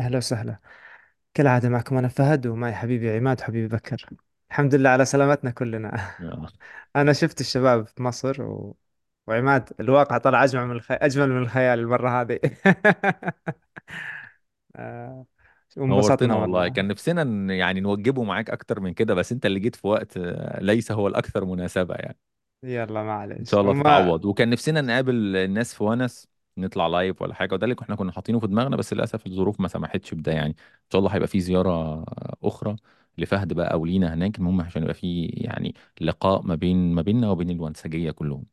أهلا وسهلا. كالعادة معكم أنا فهد ومعي حبيبي عماد وحبيبي بكر. الحمد لله على سلامتنا كلنا. آه. أنا شفت الشباب في مصر و... وعماد الواقع طلع أجمل من الخ... أجمل من الخيال المرة هذه. آه، نورتنا وانبسطنا والله. والله. كان نفسنا ن- يعني نوجبه معاك أكتر من كده بس أنت اللي جيت في وقت آه، ليس هو الأكثر مناسبة يعني. يلا إن معلش شاء الله وما تتعوض. وكان نفسنا نقابل الناس في ونس. نطلع لايف ولا حاجة وده اللي إحنا كنا حاطينه في دماغنا بس للأسف الظروف ما سمحتش بده يعني. إن شاء الله هيبقى في زيارة أخرى لفهد بقى أو لينا هناك المهم عشان يبقى في يعني لقاء ما بين ما بيننا وبين الونسجية كلهم.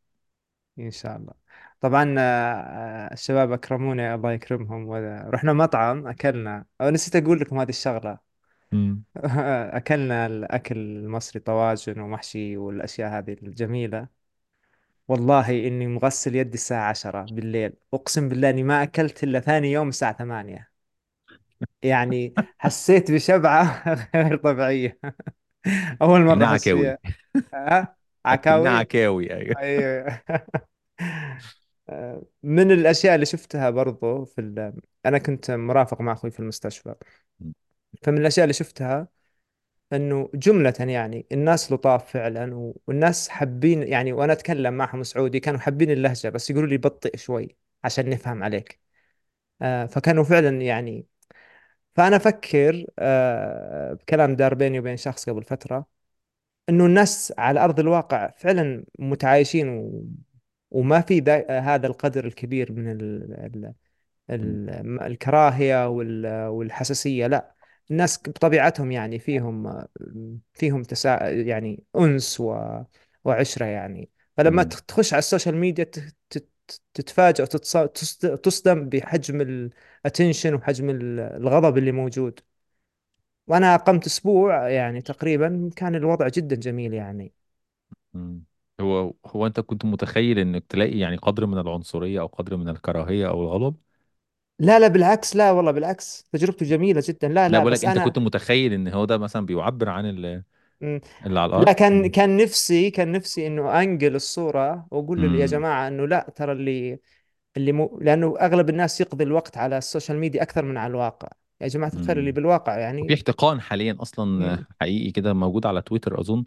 إن شاء الله. طبعا آه، آه، الشباب أكرموني الله يكرمهم. ورحنا مطعم أكلنا. أو نسيت أقول لكم هذه الشغلة. أكلنا الأكل المصري طواجن ومحشي والأشياء هذه الجميلة. والله إني مغسل يدي الساعة عشرة بالليل. أقسم بالله إني ما أكلت إلا ثاني يوم الساعة ثمانية. يعني حسيت بشبعة غير طبيعية. أول مرة أحس عكاوي فيها. اكنها عكاوي؟ عكاوي أيوه. أيوه. من الأشياء اللي شفتها برضو في ال... أنا كنت مرافق مع أخوي في المستشفى. فمن الأشياء اللي شفتها إنه جملة يعني الناس لطاف فعلا و- والناس حابين يعني وأنا أتكلم معهم سعودي كانوا حابين اللهجة بس يقولوا لي بطئ شوي عشان نفهم عليك. آه فكانوا فعلا يعني فأنا أفكر آه بكلام دار بيني وبين شخص قبل فترة إنه الناس على أرض الواقع فعلا متعايشين و وما في ذا هذا القدر الكبير من ال- الكراهية وال- والحساسية لا. الناس بطبيعتهم يعني فيهم فيهم تسا يعني أنس و... وعشرة يعني فلما مم. تخ- تخش على السوشيال ميديا ت- ت- تتفاجأ وتصدم بحجم ال attention وحجم ال- الغضب اللي موجود وأنا أقمت أسبوع يعني تقريبا كان الوضع جدا جميل يعني مم. هو هو أنت كنت متخيل إنك تلاقي يعني قدر من العنصرية أو قدر من الكراهية أو الغضب لا لا بالعكس لا والله بالعكس تجربته جميلة جدا لا لا لا بقول لك بس انت كنت أنا متخيل إن هو ده مثلا بيعبر عن ال- مم. اللي على لا الأرض كان مم. كان نفسي كان نفسي إنه أنقل الصورة وأقول له يا مم. جماعة إنه لا ترى اللي اللي مو لأنه أغلب الناس يقضي الوقت على السوشيال ميديا أكثر من على الواقع يا جماعة الخير اللي مم. بالواقع وفي يعني احتقان حاليا أصلا مم. حقيقي كده موجود على تويتر أظن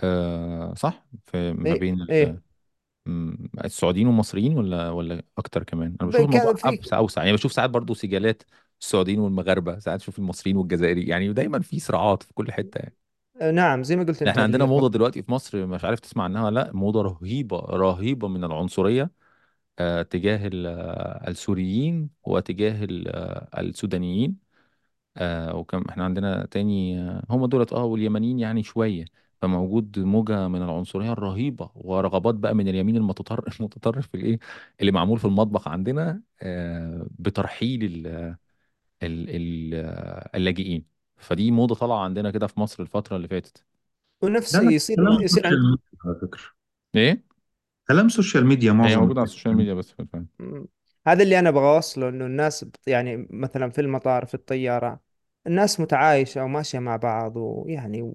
آه صح في ما إيه بين ال- إيه مم، السعوديين والمصريين ولا ولا أكتر كمان؟ أنا بشوف الموضوع كان في ابس أوسع. يعني بشوف ساعات برضو سجالات السعوديين والمغاربة ساعات أشوف المصريين والجزائري يعني دايما في صراعات في كل حتة يعني. نعم زي ما قلت أنت إحنا عندنا موضة دلوقتي في مصر مش عارف تسمع عنها ولا لأ موضة رهيبة رهيبة من العنصرية آه، تجاه ال- آه، السوريين وتجاه ال- آه، السودانيين. آه، وكم إحنا عندنا تاني آه، هم دولت آه واليمنيين يعني شوية. فموجود موجة من العنصرية الرهيبة ورغبات بقى من اليمين المتطرف المتطرف في الإيه؟ اللي معمول في المطبخ عندنا آه، بترحيل ال- ال- ال- اللاجئين. فدي موضة طالعة عندنا كده في مصر الفترة اللي فاتت. ونفس يصير كلام يصير سوشيال ميديا على فكرة. إيه؟ كلام سوشيال ميديا هي معظم موجودة على السوشيال ميديا بس في الفهم م. هذا اللي أنا أبغى أوصله إنه الناس بت- يعني مثلا في المطار في الطيارة الناس متعايشة وماشية مع بعض ويعني و...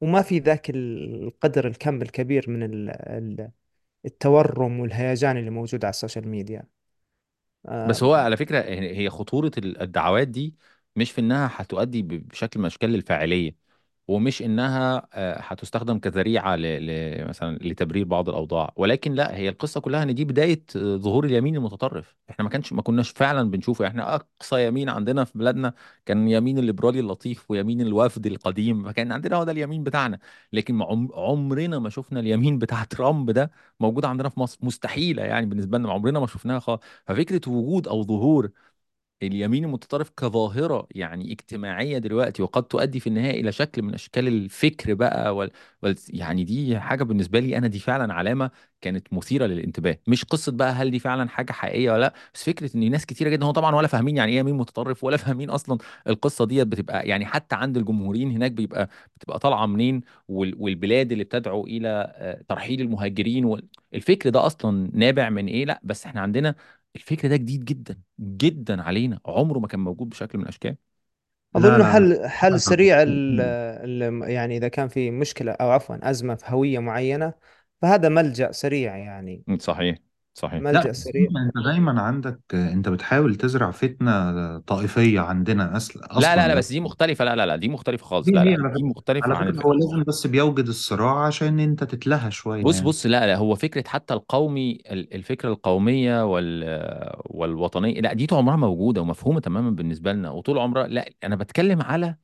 وما في ذاك القدر الكم الكبير من ال... التورم والهيجان اللي موجود على السوشيال ميديا. بس آه هو على فكرة هي هي خطورة ال- الدعوات دي مش في إنها هتؤدي بشكل من اشكال الفاعلية ومش إنها آه، هتستخدم كذريعة ل... مثلا لتبرير بعض الأوضاع. ولكن لا هي القصة كلها إن دي بداية آه، ظهور اليمين المتطرف. إحنا ما كانش ما كناش فعلا بنشوفه. إحنا أقصى يمين عندنا في بلادنا كان يمين الليبرالي اللطيف ويمين الوفد القديم فكان عندنا هو ده اليمين بتاعنا. لكن. عمرنا ما شفنا اليمين بتاع ترامب ده موجود عندنا في مصر. مستحيلة يعني بالنسبة لنا عمرنا ما شفناها خالص. ففكرة وجود أو ظهور اليمين المتطرف كظاهرة يعني اجتماعية دلوقتي وقد تؤدي في النهاية إلى شكل من أشكال الفكر بقى وال... وال... يعني دي حاجة بالنسبة لي أنا دي فعلا علامة كانت مثيرة للانتباه مش قصة بقى هل دي فعلا حاجة حقيقية ولا لأ بس فكرة إن ناس كتيرة جدا هو طبعا ولا فاهمين يعني إيه يمين متطرف ولا فاهمين أصلا القصة ديت بتبقى يعني حتى عند الجمهوريين هناك بيبقى بتبقى طالعة منين وال... والبلاد اللي بتدعو إلى آه، ترحيل المهاجرين. الفكر ده أصلا نابع من إيه لأ بس إحنا عندنا الفكر ده جديد جدا جدا علينا. عمره ما كان موجود بشكل من الأشكال. لا حل حل لا سريع ال ال يعني إذا كان في مشكلة أو عفوا أزمة في هوية معينة فهذا ملجأ سريع يعني. صحيح. صحيح. لا ملجأ بس سريع. انت دايما عندك انت بتحاول تزرع فتنة طائفية عندنا أصل لا لا أصلا لا بس دي مختلفة. لا لا لا دي مختلفة خالص. دي لا لا على دي فكرة مختلفة على عن فكرة هو الفكرة لازم بس بيوجد الصراع عشان انت تتلهى شوية بص يعني. بص لا لا هو فكرة حتى القومي ال- الفكرة القومية وال والوطنية لا دي طول عمرها موجودة ومفهومة تماما بالنسبة لنا وطول عمرها لا أنا بتكلم على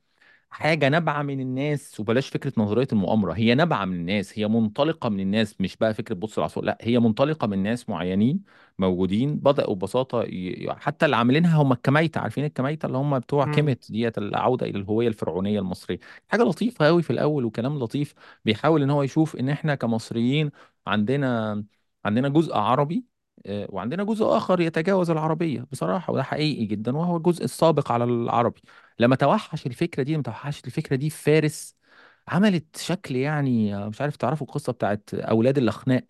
حاجة نابعة من الناس وبلاش فكرة نظرية المؤامرة هي نابعة من الناس هي منطلقة من الناس مش بقى فكرة بص العصفور لا هي منطلقة من ناس معينين موجودين بدأوا ببساطة ي... حتى اللي عاملينها هم الكميتة عارفين الكميتة اللي هم بتوع مم. كيميت ديت العودة إلى الهوية الفرعونية المصرية حاجة لطيفة قوي في الأول وكلام لطيف بيحاول إن هو يشوف إن إحنا كمصريين عندنا عندنا جزء عربي آه، وعندنا جزء آخر يتجاوز العربية بصراحة وده حقيقي جدا وهو الجزء السابق على العربي لما توحش الفكرة دي لما توحش الفكرة دي في فارس عملت شكل يعني آه، مش عارف تعرفوا القصة بتاعت أولاد اللخناق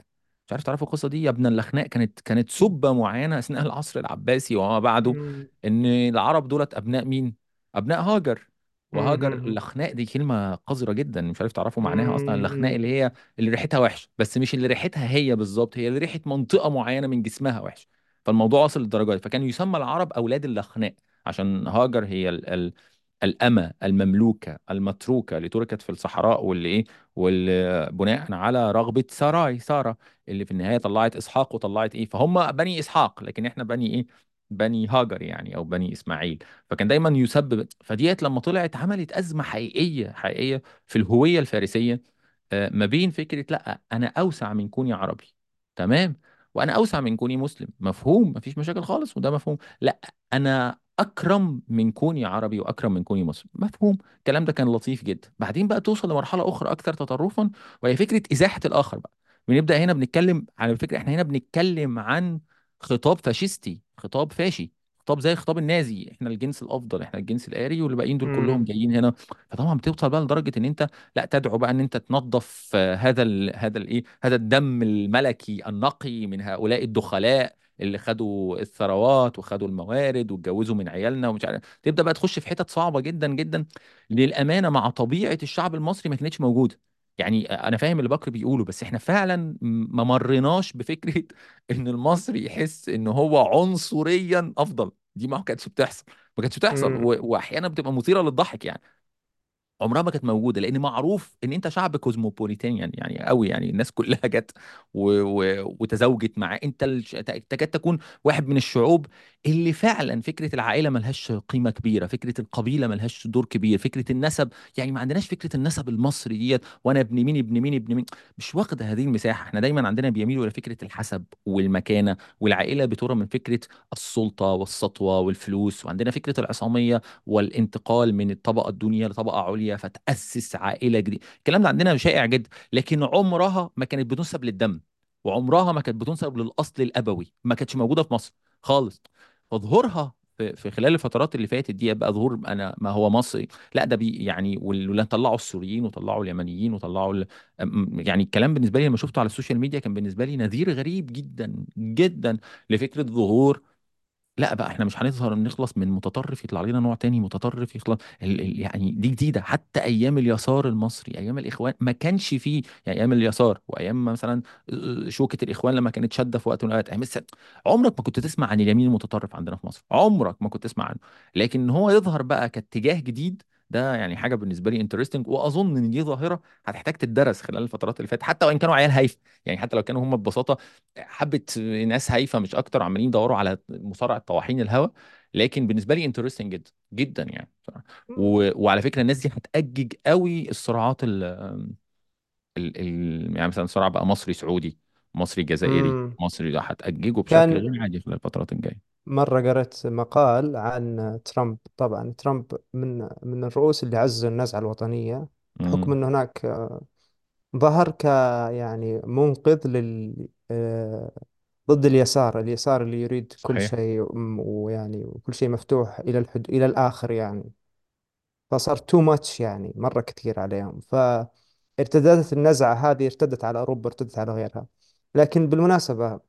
مش عارف تعرفوا القصة دي؟ يا ابن اللخناق كانت كانت سبة معينة أثناء العصر العباسي وما بعده مم. إن العرب دولت أبناء مين؟ أبناء هاجر. وهاجر مم. اللخناق دي كلمة قذرة جدا مش عارف تعرفوا معناها أصلا. اللخناق مم. اللي هي اللي ريحتها وحش بس مش اللي ريحتها هي بالظبط هي اللي ريحه منطقة معينة من جسمها وحش فالموضوع وصل للدرجة دي. فكان يسمى العرب أولاد اللخناق عشان هاجر هي ال ال الأمة المملوكة المتروكة اللي تركت في الصحراء واللي إيه واللي بناء على رغبة ساراي سارة اللي في النهاية طلعت إسحاق وطلعت إيه فهم بني إسحاق لكن إحنا بني إيه بني هاجر يعني أو بني إسماعيل. فكان دايما يسبب فديت لما طلعت عملت أزمة حقيقية حقيقية في الهوية الفارسية آه، ما بين فكرة لأ أنا أوسع من كوني عربي. تمام؟ وأنا أوسع من كوني مسلم. مفهوم؟ مفيش مشاكل خالص وده مفهوم. لأ أنا أكرم من كوني عربي وأكرم من كوني مسلم مفهوم. الكلام ده كان لطيف جدا. بعدين بقى توصل لمرحلة أخرى أكثر تطرفا وهي فكرة إزاحة الآخر بقى. بنبدأ هنا بنتكلم على فكره إحنا هنا بنتكلم عن خطاب فاشيستي خطاب فاشي خطاب زي الخطاب النازي. إحنا الجنس الأفضل إحنا الجنس الآري والباقيين دول كلهم. جايين هنا. فطبعا بتوصل بقى لدرجة إن أنت لا تدعو بقى إن أنت تنظف هذا ال هذا الايه هذا الدم الملكي النقي من هؤلاء الدخلاء. اللي خدوا الثروات وخدوا الموارد واتجوزوا من عيالنا ومش عارف تبدأ بقى تخش في حتت صعبة جدا جدا. للأمانة مع طبيعة الشعب المصري ما كانتش موجودة. يعني أنا فاهم اللي بكر بيقوله بس إحنا فعلا ما مريناش بفكرة إن المصري يحس إن هو عنصريا أفضل. دي ما كانتش بتحصل ما كانتش بتحصل. واحيانا بتبقى مثيرة للضحك يعني. عمرها ما كانت موجودة لأن معروف إن أنت شعب كوزموبوليتان يعني يعني قوي يعني الناس كلها جت و... و... وتزوجت معاه. أنت. تكاد تكون واحد من الشعوب اللي فعلا فكرة العائلة ملهاش قيمة كبيرة فكرة القبيلة ملهاش دور كبير فكرة النسب يعني ما عندناش فكرة النسب المصري ديت وأنا ابن مين ابن مين ابن مين؟ مش واخدة هذه المساحة. إحنا دايما عندنا بيميلوا إلى فكرة الحسب والمكانة والعائلة بترى من فكرة السلطة والسطوة والفلوس وعندنا فكرة العصامية والانتقال من الطبقة الدنيا لطبقة عليا. فتأسس عائلة جديدة. الكلام ده عندنا شائع جدا لكن عمرها ما كانت بتنسب للدم. وعمرها ما كانت بتنسب للأصل الأبوي. ما كانتش موجودة في مصر خالص. فظهورها في خلال الفترات اللي فاتت دي بقى ظهور أنا ما هو مصري. لا ده بي يعني طلعوا السوريين وطلعوا اليمنيين وطلعوا ال... يعني الكلام بالنسبة لي لما شفته على السوشيال ميديا كان بالنسبة لي نذير غريب جدا جدا لفكرة ظهور لا بقى إحنا مش هنظهر نخلص من متطرف يطلع لنا نوع تاني متطرف يخلص ال ال يعني دي جديدة. حتى أيام اليسار المصري أيام الإخوان ما كانش فيه يعني أيام اليسار وأيام مثلا شوكة الإخوان لما كانت شادة في وقت من الأوقات عمرك ما كنت تسمع عن اليمين المتطرف عندنا في مصر. عمرك ما كنت تسمع عنه. لكن هو يظهر بقى كاتجاه جديد ده يعني حاجة بالنسبة لي interesting وأظن إن دي ظاهرة هتحتاج تدرس خلال الفترات اللي فاتت حتى وان كانوا عيال هايفة يعني حتى لو كانوا هم ببساطة حبه ناس هايفة مش أكتر عمالين يدوروا على مصارعه طواحين الهوا لكن بالنسبة لي interesting جدا جدا يعني. و... وعلى فكرة الناس دي هتأجج قوي الصراعات ال... ال... ال... يعني مثلا صراع بقى مصري سعودي مصري جزائري. مصري ده هتأججه بشكل غير عادي خلال الفترات الجاية مرة قرأت مقال عن ترامب. طبعا ترامب من من الرؤوس اللي عزوا النزعة الوطنية بحكم أنه هناك ظهر ك يعني منقذ لل آه، ضد اليسار. اليسار اللي يريد كل صحيح. شيء ويعني وكل شيء مفتوح إلى الحد إلى الآخر يعني. فصار تو ماتش يعني مرة كثير عليهم. فارتدت النزعة هذه ارتدت على أوروبا ارتدت على غيرها. لكن بالمناسبة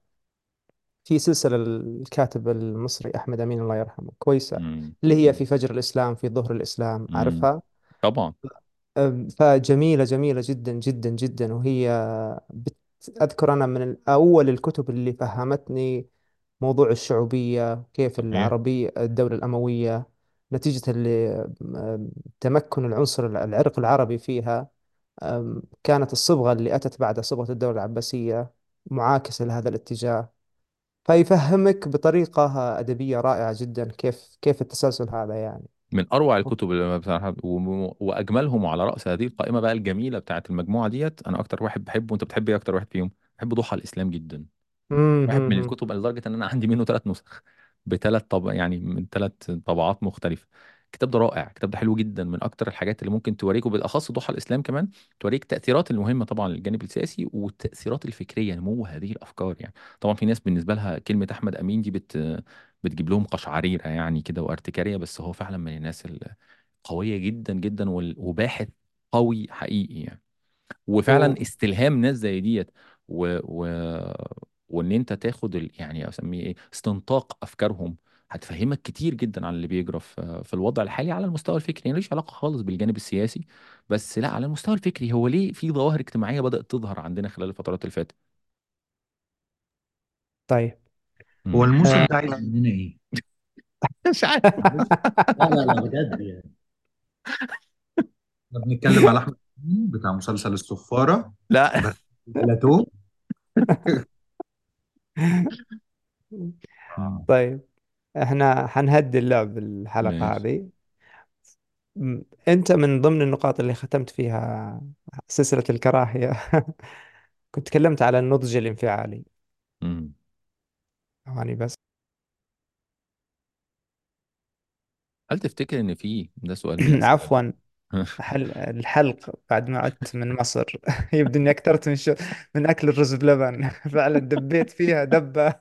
في سلسلة الكاتب المصري أحمد أمين الله يرحمه كويسة. اللي هي في فجر الإسلام في ظهر الإسلام عارفها؟ طبعا. فجميلة جميلة جدا جدا جدا. وهي أذكر أنا من أول الكتب اللي فهمتني موضوع الشعوبية كيف صحيح العربية الدولة الأموية نتيجة تمكن العنصر العرق العربي فيها. كانت الصبغة اللي أتت بعد صبغة الدولة العباسية معاكسة لهذا الاتجاه. فيفهمك بطريقة أدبية رائعة جدا كيف كيف التسلسل هذا يعني. من أروع الكتب اللي بصراحه و- وأجملهم وعلى رأس هذه القائمة بقى الجميلة بتاعت المجموعة ديت. أنا أكتر واحد بحبه وانت بتحب إيه أكتر واحد فيهم؟ بحب ضحى الإسلام جدا. واحد من. الكتب لدرجة إن أنا عندي منه ثلاث نسخ بثلاث طب يعني من ثلاث طبعات مختلفة. الكتاب ده رائع الكتاب ده حلو جدا من أكتر الحاجات اللي ممكن توريك وبالاخص ضحى الإسلام كمان توريك التاثيرات المهمة طبعا للجانب السياسي والتأثيرات الفكرية نمو هذه الأفكار يعني طبعا في ناس بالنسبة لها كلمة أحمد أمين دي بت بتجيب لهم قشعريرة يعني كده وأرتكارية بس هو فعلا من الناس القويه جدا جدا وباحث قوي حقيقي يعني وفعلا. استلهام ناس زي ديت و... و... وإن أنت تاخد ال... يعني أسميه إيه استنطاق أفكارهم هتفهمك كتير جدا عن اللي بيجرى في في الوضع الحالي على المستوى الفكري. يعني ملوش علاقة خالص بالجانب السياسي بس لا على المستوى الفكري. هو ليه في ظواهر اجتماعية بدأت تظهر عندنا خلال الفترات اللي فاتت؟ طيب. هو مم. الموسم آه، ده عايز مننا إيه؟ مش عارف. لا لا لا بجد يعني. إحنا بنتكلم على أحمد حلمي بتاع مسلسل الصفارة لا. بس بلاتو طيب. إحنا حنهدي اللعب الحلقة ماشي. هذه. م- انت من ضمن النقاط اللي ختمت فيها سلسلة الكراهية. كنت تكلمت على النضج الانفعالي. مم. يعني بس. هل تفتكر إن في ده سؤال من الاسئله عفوا. حل... الحلق بعد ما عدت من مصر؟ يبدو إني أكثرت من شو... من أكل الرز بلبن. فعلا دبيت فيها دبة.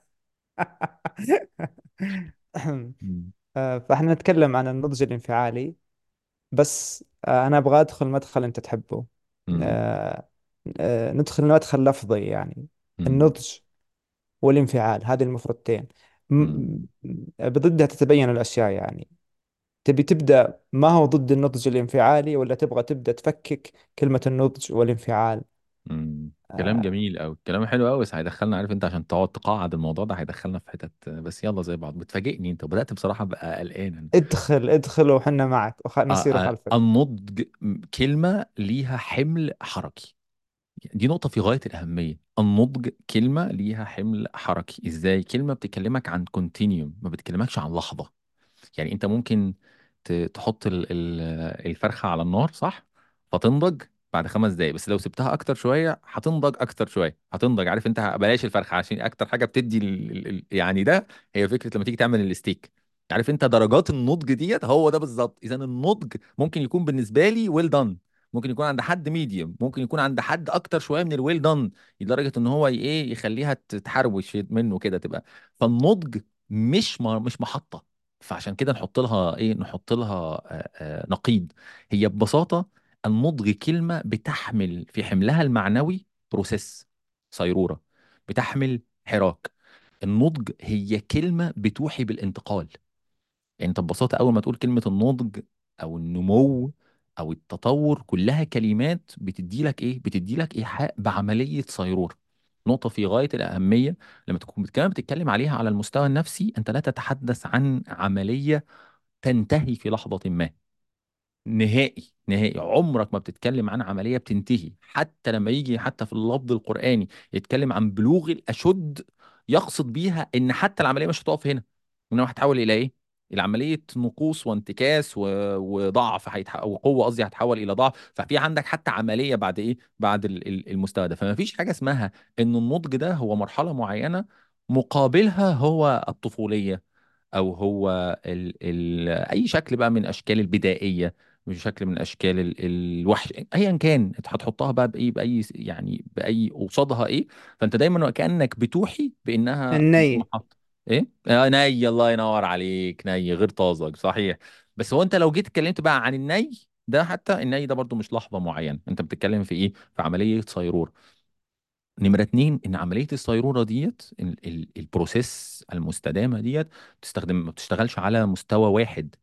مم. آه، فاحنا نتكلم عن النضج الانفعالي بس آه، أنا أبغى أدخل مدخل أنت تحبه مم. آه، آه، ندخل مدخل لفظي يعني مم. النضج والانفعال هذه المفردتين مم. م- م- بضدها تتبين الأشياء يعني تبي تبدأ ما هو ضد النضج الانفعالي ولا تبغى تبدأ تفكك كلمة النضج والانفعال. كلام آه، جميل قوي كلام حلو قوي بس هيدخلنا عارف أنت عشان تقعد تقاعد الموضوع ده هيدخلنا في حتت بس يلا زي بعض. بتفاجئني أنت وبدأت بصراحة ابقى قلقان أنا. ادخل ادخل وحنا معك وخ... آه، خلفك النضج كلمة ليها حمل حركي. دي نقطة في غاية الأهمية. النضج كلمة ليها حمل حركي. إزاي؟ كلمة بتكلمك عن كونتينيوم ما بتكلمكش عن لحظة. يعني أنت ممكن ت- تحط ال- ال- الفرخة على النار صح؟ فتنضج بعد خمس دقايق بس لو سبتها أكتر شوية هتنضج أكتر شوية هتنضج. عارف أنت بلاش الفرخة عشان أكتر حاجة بتدي يعني ده هي فكرة لما تيجي تعمل الستيك. عارف أنت درجات النضج ديت؟ هو ده بالظبط. إذا النضج ممكن يكون بالنسبة لي well done ممكن يكون عند حد medium ممكن يكون عند حد أكتر شوية من ال well done لدرجة إن هو إيه يخليها تتحروش منه كده تبقى. فالنضج مش م- مش محطة. فعشان كده نحط لها إيه نحط لها آه، آه، نقيض. هي ببساطة النضج كلمة بتحمل في حملها المعنوي بروسيس صيرورة بتحمل حراك. النضج هي كلمة بتوحي بالانتقال. يعني أنت ببساطة أول ما تقول كلمة النضج أو النمو أو التطور كلها كلمات بتدي لك إيه؟ بتدي لك إيحاء بعملية صيرورة نقطة في غاية الأهمية لما تكون كمان بتتكلم عليها على المستوى النفسي أنت لا تتحدث عن عملية تنتهي في لحظة ما. نهائي نهائي. عمرك ما بتتكلم عن عملية بتنتهي. حتى لما يجي حتى في اللفظ القرآني يتكلم عن بلوغ الأشد يقصد بيها إن حتى العملية مش هتقف هنا. إنما هتحول إلى إيه؟ إلى عملية نقوص وانتكاس و... وضعف هيتح... وقوة قصدي هتحول إلى ضعف. ففي عندك حتى عملية بعد إيه؟ بعد ال- ال- المستوى ده. فما فيش حاجة اسمها إن النضج ده هو مرحلة معينة مقابلها هو الطفولية أو هو ال ال أي شكل بقى من أشكال البدائية مش شكل من اشكال ال الوحش ايا كان هتحطها بقى بأي بأي يعني بأي قصادها إيه فأنت دايما وكأنك بتوحي بإنها محط إيه؟ آه ني الله ينور عليك ني غير طازج صحيح. بس هو أنت لو جيت اتكلمت بقى عن الني ده حتى الني ده برضو مش لحظة معينة. أنت بتتكلم في إيه؟ في عملية صيرور. نمرة اتنين إن عملية الصيرورة ديت ال- ال- ال process المستدامة ديت بتستخدم ما بتشتغلش على مستوى واحد.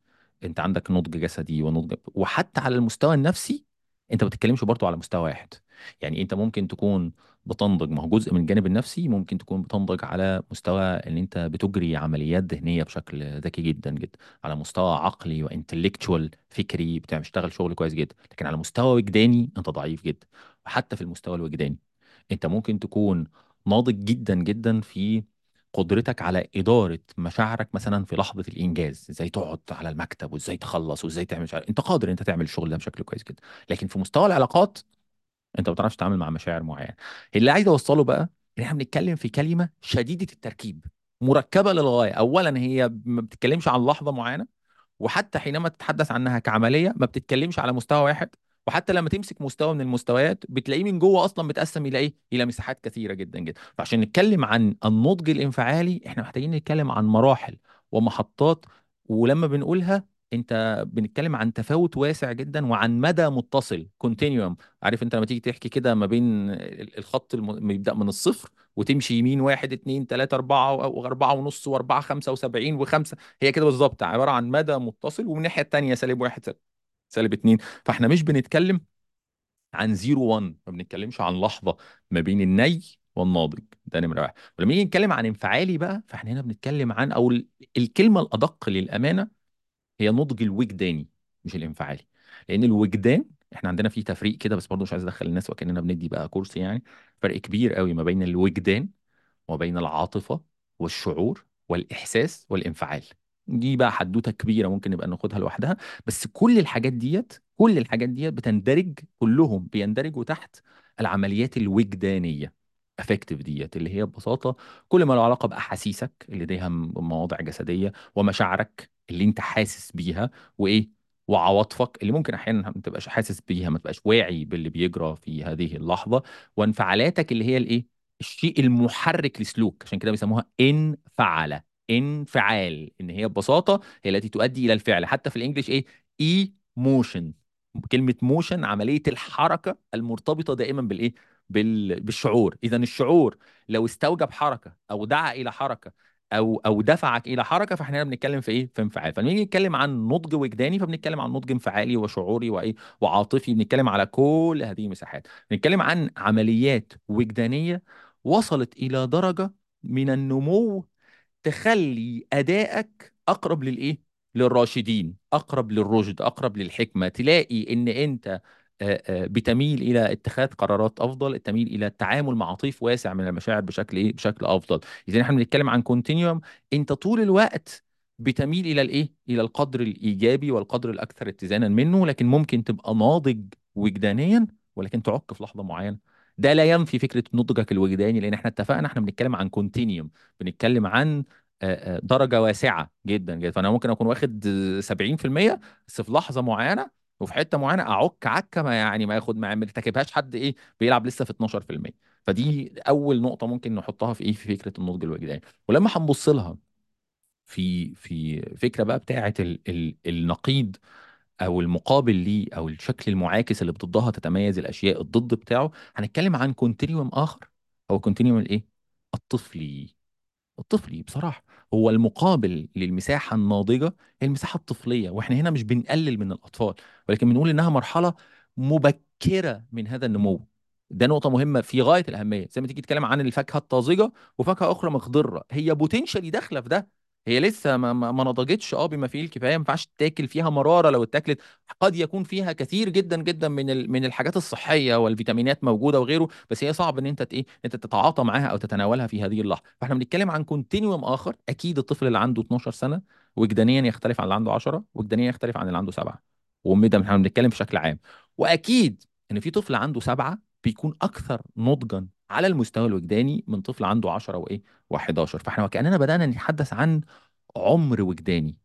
انت عندك نضج جسدي ونضج وحتى على المستوى النفسي انت ما بتتكلمش برضو على مستوى واحد. يعني انت ممكن تكون بتنضج ما هو جزء من الجانب النفسي ممكن تكون بتنضج على مستوى ان انت بتجري عمليات ذهنية بشكل ذكي جدا جدا على مستوى عقلي و intellectual فكري بتشتغل شغل كويس جدا لكن على مستوى وجداني انت ضعيف جدا. وحتى في المستوى الوجداني انت ممكن تكون ناضج جدا جدا في قدرتك على إدارة مشاعرك مثلا في لحظة الإنجاز إزاي تقعد على المكتب وإزاي تخلص وإزاي تعمل مش عارف أنت قادر أنت تعمل الشغل ده بشكل كويس جدا. لكن في مستوى العلاقات أنت ما بتعرفش تتعامل مع مشاعر معينة. اللي عايز أوصله بقى إن إحنا بنتكلم في كلمة شديدة التركيب مركبة للغاية. أولا هي ما بتتكلمش عن لحظة معينة وحتى حينما تتحدث عنها كعملية ما بتتكلمش على مستوى واحد. وحتى لما تمسك مستوى من المستويات بتلاقيه من جوه أصلا متقسم إلى إيه؟ إلى مساحات كثيرة جدا جدا، فعشان نتكلم عن النضج الانفعالي إحنا محتاجين نتكلم عن مراحل ومحطات ولما بنقولها أنت بنتكلم عن تفاوت واسع جدا وعن مدى متصل كونتينيوم عارف أنت لما تيجي تحكي كده ما بين ال- الخط الم... بيبدأ من الصفر وتمشي يمين واحد اتنين تلاتة أربعة أو أربعة ونص وأربعة خمسة وسبعين وخمسة. هي كده بالظبط عبارة عن مدى متصل ومن الناحية التانية سالب واحد سالب سالب اتنين. فاحنا مش بنتكلم عن زيرو وان ما بنتكلمش عن لحظة ما بين الني والناضج. ده نمرة واحد. ولما نيجي نتكلم عن انفعالي بقى فاحنا هنا بنتكلم عن أو ال- الكلمة الأدق للأمانة هي النضج الوجداني مش الانفعالي. لأن الوجدان إحنا عندنا فيه تفريق كده بس برضه مش عايز أدخل الناس وكأننا بندي بقى كورس يعني. فرق كبير قوي ما بين الوجدان وبين العاطفة والشعور والإحساس والانفعال. دي بقى حدوتة كبيرة ممكن نبقى ناخدها لوحدها. بس كل الحاجات ديت كل الحاجات ديت بتندرج كلهم بيندرجوا تحت العمليات الوجدانية افكتيف ديت اللي هي ببساطة كل ما له علاقة بأحاسيسك اللي ليها مواضع جسدية ومشاعرك اللي انت حاسس بيها وإيه؟ وعواطفك اللي ممكن أحيانا ما تبقاش حاسس بيها ما تبقاش واعي باللي بيجرى في هذه اللحظة. وانفعالاتك اللي هي الإيه؟ الشيء المحرك لسلوك عشان كده بيسموها انفعل انفعال إن هي ببساطة هي التي تؤدي إلى الفعل. حتى في ال English إيه؟ emotion كلمة motion عملية الحركة المرتبطة دائما بالإيه؟ بال... بالشعور. اذا الشعور لو استوجب حركة أو دعا إلى حركة أو أو دفعك إلى حركة فإحنا هنا بنتكلم في إيه؟ في انفعال. فلما نيجي نتكلم عن نضج وجداني فبنتكلم عن نضج انفعالي وشعوري وإيه؟ وعاطفي. بنتكلم على كل هذه المساحات. بنتكلم عن عمليات وجدانية وصلت إلى درجة من النمو تخلي أدائك أقرب للإيه؟ للراشدين أقرب للرشد أقرب للحكمة تلاقي إن أنت آه، آه، بتميل إلى اتخاذ قرارات أفضل تميل إلى التعامل مع طيف واسع من المشاعر بشكل إيه؟ بشكل أفضل إذا إحنا بنتكلم عن كونتينيوم أنت طول الوقت بتميل إلى الإيه؟ إلى القدر الإيجابي والقدر الأكثر اتزانا منه لكن ممكن تبقى ناضج وجدانيا ولكن تعك في لحظة معينة ده لا ينفي فكرة نضجك الوجداني لأن إحنا اتفقنا إحنا بنتكلم عن كونتينيوم بنتكلم عن آه، آه، درجة واسعة جدا جدا. فأنا ممكن أكون واخد آه، 70% بس في لحظة معينة وفي حتة معينة أعك عكة ما يعني ما ياخد ما مرتكبهاش حد إيه بيلعب لسه في 12% فدي أول نقطة ممكن نحطها في إيه في فكرة النضج الوجداني. ولما هنبص لها في في فكرة بقى بتاعة ال ال النقيض أو المقابل ليه أو الشكل المعاكس اللي بضدها تتميز الأشياء الضد بتاعه هنتكلم عن continuum آخر. هو continuum الايه الطفلي الطفلي بصراحة هو المقابل للمساحة الناضجة هي المساحة الطفلية وإحنا هنا مش بنقلل من الأطفال ولكن بنقول إنها مرحلة مبكرة من هذا النمو. ده نقطة مهمة في غاية الأهمية، زي ما تيجي تتكلم عن الفاكهة الطازجة وفاكهة أخرى مخضرة، هي potentially داخلة في ده، هي لسه ما, ما, نضجتش آه بما فيه الكفاية ما ينفعش تاكل فيها مرارة لو اتاكلت. قد يكون فيها كثير جدا جدا من ال... من الحاجات الصحية والفيتامينات موجودة وغيره بس هي صعب إن أنت إيه أنت تتعاطى معاها أو تتناولها في هذه اللحظة. فإحنا بنتكلم عن continuum آخر. أكيد الطفل اللي عنده 12 سنة وجدانيا يختلف عن اللي عنده 10 وجدانيا يختلف عن اللي عنده 7 وده إحنا بنتكلم بشكل عام. وأكيد إن في طفل عنده 7 بيكون أكثر نضجا على المستوى الوجداني من طفل عنده 10 وإيه و11 فإحنا وكأننا بدأنا نتحدث عن عمر وجداني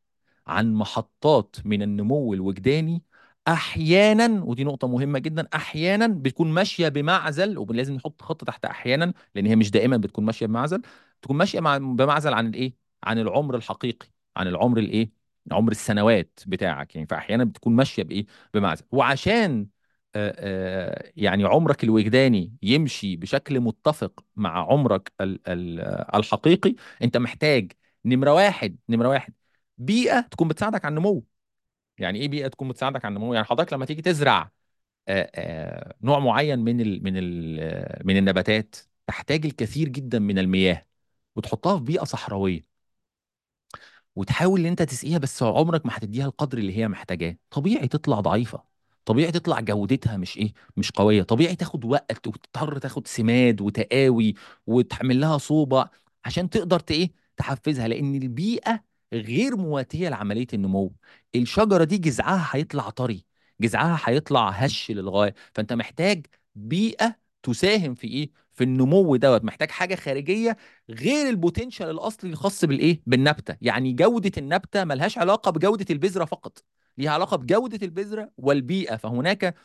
عن محطات من النمو الوجداني أحيانا ودي نقطة مهمة جدا أحيانا بتكون ماشية بمعزل ولازم نحط خط تحت أحيانا لأن هي مش دائما بتكون ماشية بمعزل تكون ماشية مع بمعزل عن الإيه؟ عن العمر الحقيقي عن العمر الإيه؟ عمر السنوات بتاعك. يعني فاحيانا بتكون ماشية بإيه؟ بمعزل. وعشان يعني عمرك الوجداني يمشي بشكل متفق مع عمرك ال- ال- الحقيقي أنت محتاج نمرة واحد نمرة واحد بيئة تكون بتساعدك على النمو. يعني إيه بيئة تكون بتساعدك على النمو؟ يعني حضرتك لما تيجي تزرع نوع معين من ال من ال من النباتات تحتاج الكثير جدا من المياه وتحطها في بيئة صحراوية. وتحاول إن أنت تسقيها بس عمرك ما هتديها القدر اللي هي محتاجاه. طبيعي تطلع ضعيفة. طبيعي تطلع جودتها مش إيه مش قوية. طبيعي تاخد وقت وتضطر تاخد سماد وتقاوي وتحمل لها صوبة عشان تقدر إيه تحفزها لأن البيئة غير مواتية لعملية النمو. الشجرة دي جذعها هيطلع طري جذعها هيطلع هش للغاية. فأنت محتاج بيئة تساهم في إيه في النمو دوت. محتاج حاجة خارجية غير البوتنشال الأصلي الخاص بالإيه بالنبتة. يعني جودة النبتة ملهاش علاقة بجودة البذرة فقط. ليها علاقة بجودة البذرة والبيئة. فهناك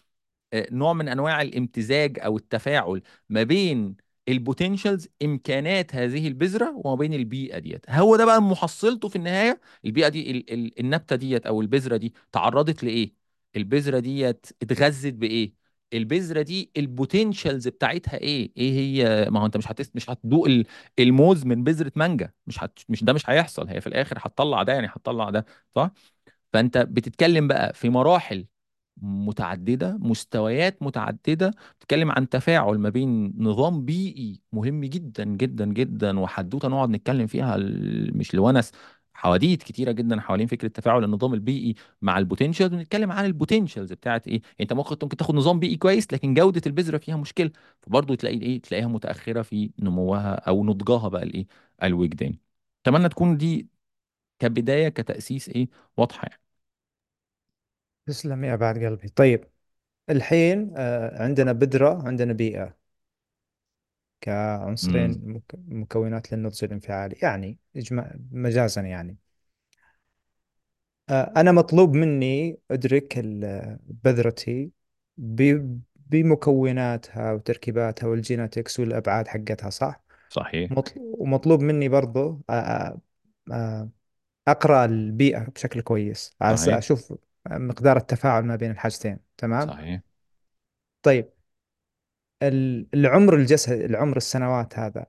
آه، نوع من أنواع الامتزاج أو التفاعل ما بين ال potentials إمكانات هذه البذرة وما بين البيئة ديت. هو ده بقى محصلته في النهاية. البيئة دي ال ال النبتة ديت أو البذرة دي تعرضت لإيه؟ البذرة ديت اتغذت بإيه؟ البذرة دي ال potentials بتاعتها إيه؟ إيه هي؟ ما هو أنت مش هتس مش هتدوق ال- الموز من بذرة مانجا. مش هت مش ده مش هيحصل. هي في الآخر هتطلع ده يعني هتطلع ده صح؟ فأنت بتتكلم بقى في مراحل متعددة مستويات متعددة بتتكلم عن تفاعل ما بين نظام بيئي مهم جدا جدا جدا وحدوتة نقعد نتكلم فيها مش لونس حواديت كتيرة جدا حوالين فكرة تفاعل النظام البيئي مع ال potential ونتكلم عن ال potentials بتاعت إيه؟ أنت ممكن ممكن تاخد نظام بيئي كويس لكن جودة البذرة فيها مشكلة فبرضه تلاقي إيه؟ تلاقيها متأخرة في نموها أو نضجها بقى الايه الوجداني. أتمنى تكون دي كبداية كتأسيس إيه؟ واضحة يعني. تسلم يا بعد قلبي. طيب الحين آه، عندنا بذرة عندنا بيئة امم كعنصرين مك- مكونات للنضج الانفعالي. يعني مجازا يعني. آه، أنا مطلوب مني أدرك ال- بذرتي ب- بمكوناتها وتركيباتها والجيناتكس والأبعاد حقتها صح؟ صحيح. مطل- ومطلوب مني برضو آه، آه، آه، أقرأ البيئة بشكل كويس. على صحيح. أشوف مقدار التفاعل ما بين الحاجتين تمام؟ صحيح طيب ال- العمر الجسد العمر السنوات هذا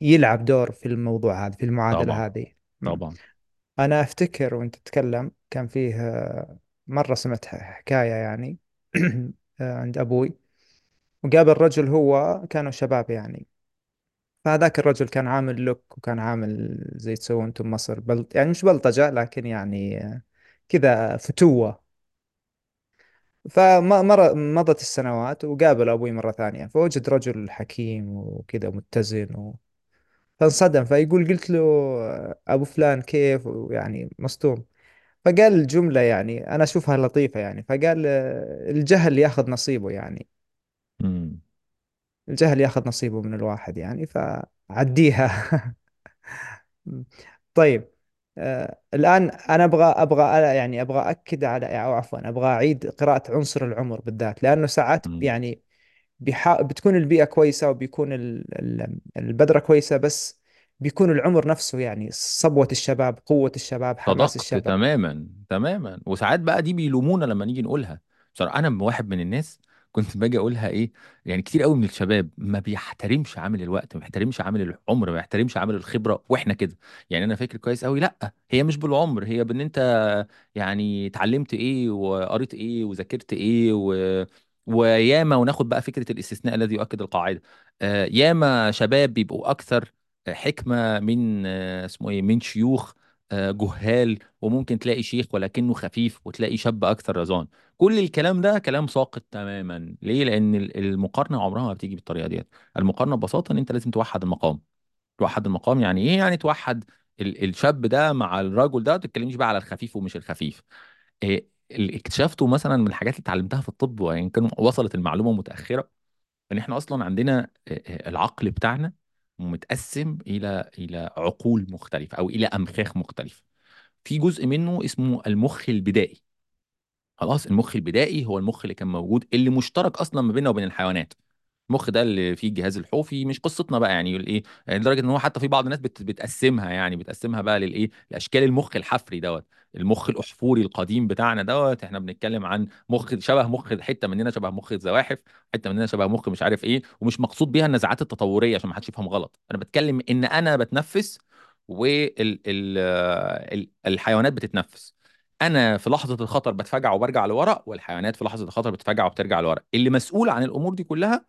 يلعب دور في الموضوع هذا في طبعا المعادلة هذه. طبعا أنا أفتكر وأنت تتكلم كان فيه آه، مرة سمعت حكاية يعني آه، عند أبوي وقابل رجل هو كانوا شباب يعني فهذاك الرجل كان عامل لوك وكان عامل زي تسووا أنتم مصر بلط يعني مش بلطجة لكن يعني كذا فتوة. فمضت السنوات وقابل أبوي مرة ثانية فوجد رجل حكيم وكذا متزن فانصدم فيقول قلت له أبو فلان كيف؟ يعني مصدوم. فقال الجملة يعني أنا أشوفها لطيفة يعني فقال الجهل ياخذ نصيبه يعني. الجهل ياخذ نصيبه من الواحد يعني فعديها. طيب الآن أنا أبغى أبغى يعني أبغى اكد على أو عفوا أبغى أعيد قراءة عنصر العمر بالذات لأنه ساعات يعني بيحا... بتكون البيئة كويسة وبيكون ال... ال- البذرة كويسة بس بيكون العمر نفسه يعني صبوة الشباب قوة الشباب حماس صدقت الشباب. تماما تماما. وساعات بقى دي بيلومونا لما نيجي نقولها. بصراحة أنا واحد من الناس كنت باجي أقولها إيه يعني كتير قوي من الشباب ما بيحترمش عامل الوقت ما بيحترمش عامل العمر ما بيحترمش عامل الخبرة وإحنا كده. يعني أنا فاكر كويس قوي لأ هي مش بالعمر هي بإن أنت يعني اتعلمت إيه وقريت إيه وذاكرت إيه و... وياما وناخد بقى فكرة الاستثناء الذي يؤكد القاعدة. آه، ياما شباب بيبقوا أكثر حكمة من آه، اسمه إيه من شيوخ جهال وممكن تلاقي شيخ ولكنه خفيف وتلاقي شاب أكثر رزان. كل الكلام ده كلام ساقط تماما. ليه؟ لأن ال- المقارنة عمرها ما بتيجي بالطريقة ديت. المقارنة ببساطة إن أنت لازم توحد المقام. توحد المقام يعني إيه؟ يعني توحد ال- الشاب ده مع الرجل ده ما تتكلمش بقى على الخفيف ومش الخفيف. إيه اللي اكتشفته مثلا من الحاجات اللي اتعلمتها في الطب وإن كان وصلت المعلومة متأخرة إن إحنا أصلا عندنا آه، آه، العقل بتاعنا متقسم إلى إلى عقول مختلفة أو إلى امخاخ مختلفة. في جزء منه اسمه المخ البدائي. خلاص المخ البدائي هو المخ اللي كان موجود اللي مشترك أصلا ما بيننا وبين الحيوانات. المخ ده اللي فيه الجهاز الحوفي مش قصتنا بقى يعني إيه يعني لدرجة إن هو حتى في بعض الناس بت بتقسمها يعني بتقسمها بقى للإيه لأشكال المخ الحفري دوت المخ الأحفوري القديم بتاعنا دوت إحنا بنتكلم عن مخ شبه مخ حتة مننا شبه مخ الزواحف حتة مننا شبه مخ مش عارف إيه ومش مقصود بيها النزعات التطورية عشان ما حدش يفهم غلط. أنا بتكلم إن أنا بتنفس والحيوانات بتتنفس. أنا في لحظة الخطر بتفزع وبرجع لورا والحيوانات في لحظة الخطر بتفزع وبترجع لورا. اللي مسؤول عن الأمور دي كلها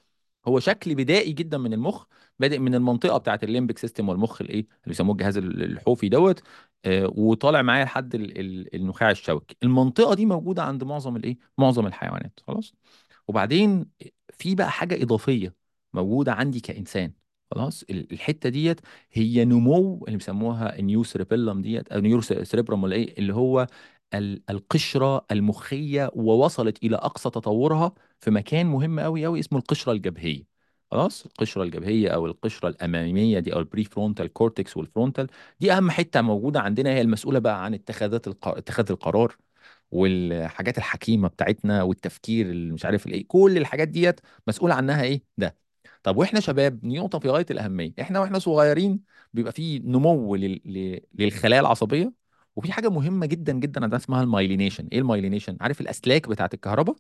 هو شكل بدائي جدا من المخ بادئ من المنطقة بتاعه ال limbic system والمخ الايه اللي بيسموه الجهاز ال- الحوفي دوت آه، وطالع معايا لحد ال- ال- النخاع الشوكي. المنطقة دي موجودة عند معظم الإيه معظم الحيوانات خلاص. وبعدين في بقى حاجة إضافية موجودة عندي كإنسان خلاص. ال- الحتة ديت هي نمو اللي بيسموها ال neocerebellum ديت أو neocerebrum ولا إيه اللي هو ال- القشرة المخية ووصلت إلى أقصى تطورها في مكان مهم قوي قوي اسمه القشرة الجبهية. خلاص؟ القشرة الجبهية أو القشرة الأمامية دي أو ال prefrontal cortex وال frontal دي أهم حتة موجودة عندنا هي المسؤولة بقى عن اتخاذات الق... اتخاذ القرار والحاجات الحكيمة بتاعتنا والتفكير اللي مش عارف الايه كل الحاجات ديت مسؤول عنها إيه؟ ده. طب وإحنا شباب نقطة في غاية الأهمية إحنا وإحنا صغيرين بيبقى في نمو للخلايا العصبية؟ وفي حاجة مهمة جدا جدا عندنا اسمها ال myelination. إيه ال myelination؟ عارف الأسلاك بتاعت الكهرباء؟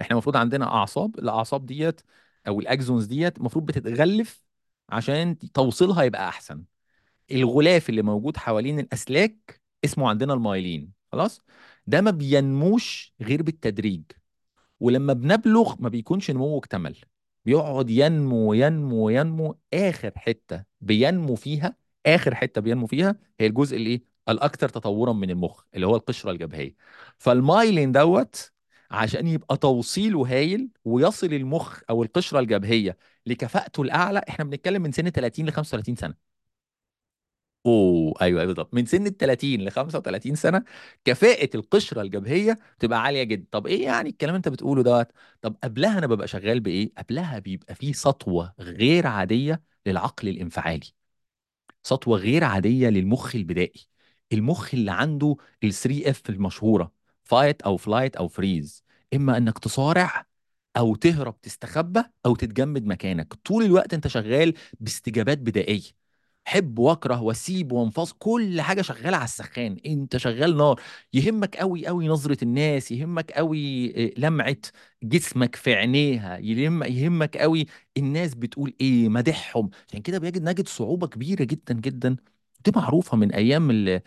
إحنا المفروض عندنا أعصاب الأعصاب ديت أو ال axons ديت المفروض بتتغلف عشان توصيلها يبقى أحسن. الغلاف اللي موجود حوالين الأسلاك اسمه عندنا المايلين. خلاص؟ ده ما بينموش غير بالتدريج. ولما بنبلغ ما بيكونش نموه اكتمل بيقعد ينمو ينمو ينمو آخر حتة بينمو فيها آخر حتة بينمو فيها هي الجزء الايه الاكثر تطورا من المخ اللي هو القشرة الجبهية. فالمايلين دوت عشان يبقى توصيله هايل ويصل المخ أو القشرة الجبهية لكفاءته الأعلى إحنا بنتكلم من سن 30 ل 35 سنة. أوه أيوه أيوه بالظبط من سن ال 30 ل 35 سنة كفاءة القشرة الجبهية بتبقى عالية جدا. طب إيه يعني الكلام أنت بتقوله دوت؟ طب قبلها أنا ببقى شغال بإيه؟ قبلها بيبقى في سطوة غير عادية للعقل الانفعالي. سطوة غير عادية للمخ البدائي. المخ اللي عنده ال 3 F المشهورة fight أو flight أو freeze إما إنك تصارع أو تهرب تستخبى أو تتجمد مكانك. طول الوقت أنت شغال باستجابات بدائية. حب وأكره واسيب وانفصل كل حاجة شغالة على السخان. أنت شغال نار. يهمك قوي قوي نظرة الناس يهمك قوي آه، لمعة جسمك في عينيها. يهم يهمك قوي الناس بتقول إيه مدحهم. عشان كده بيجد نجد صعوبة كبيرة جدا جدا. دي معروفة من أيام ال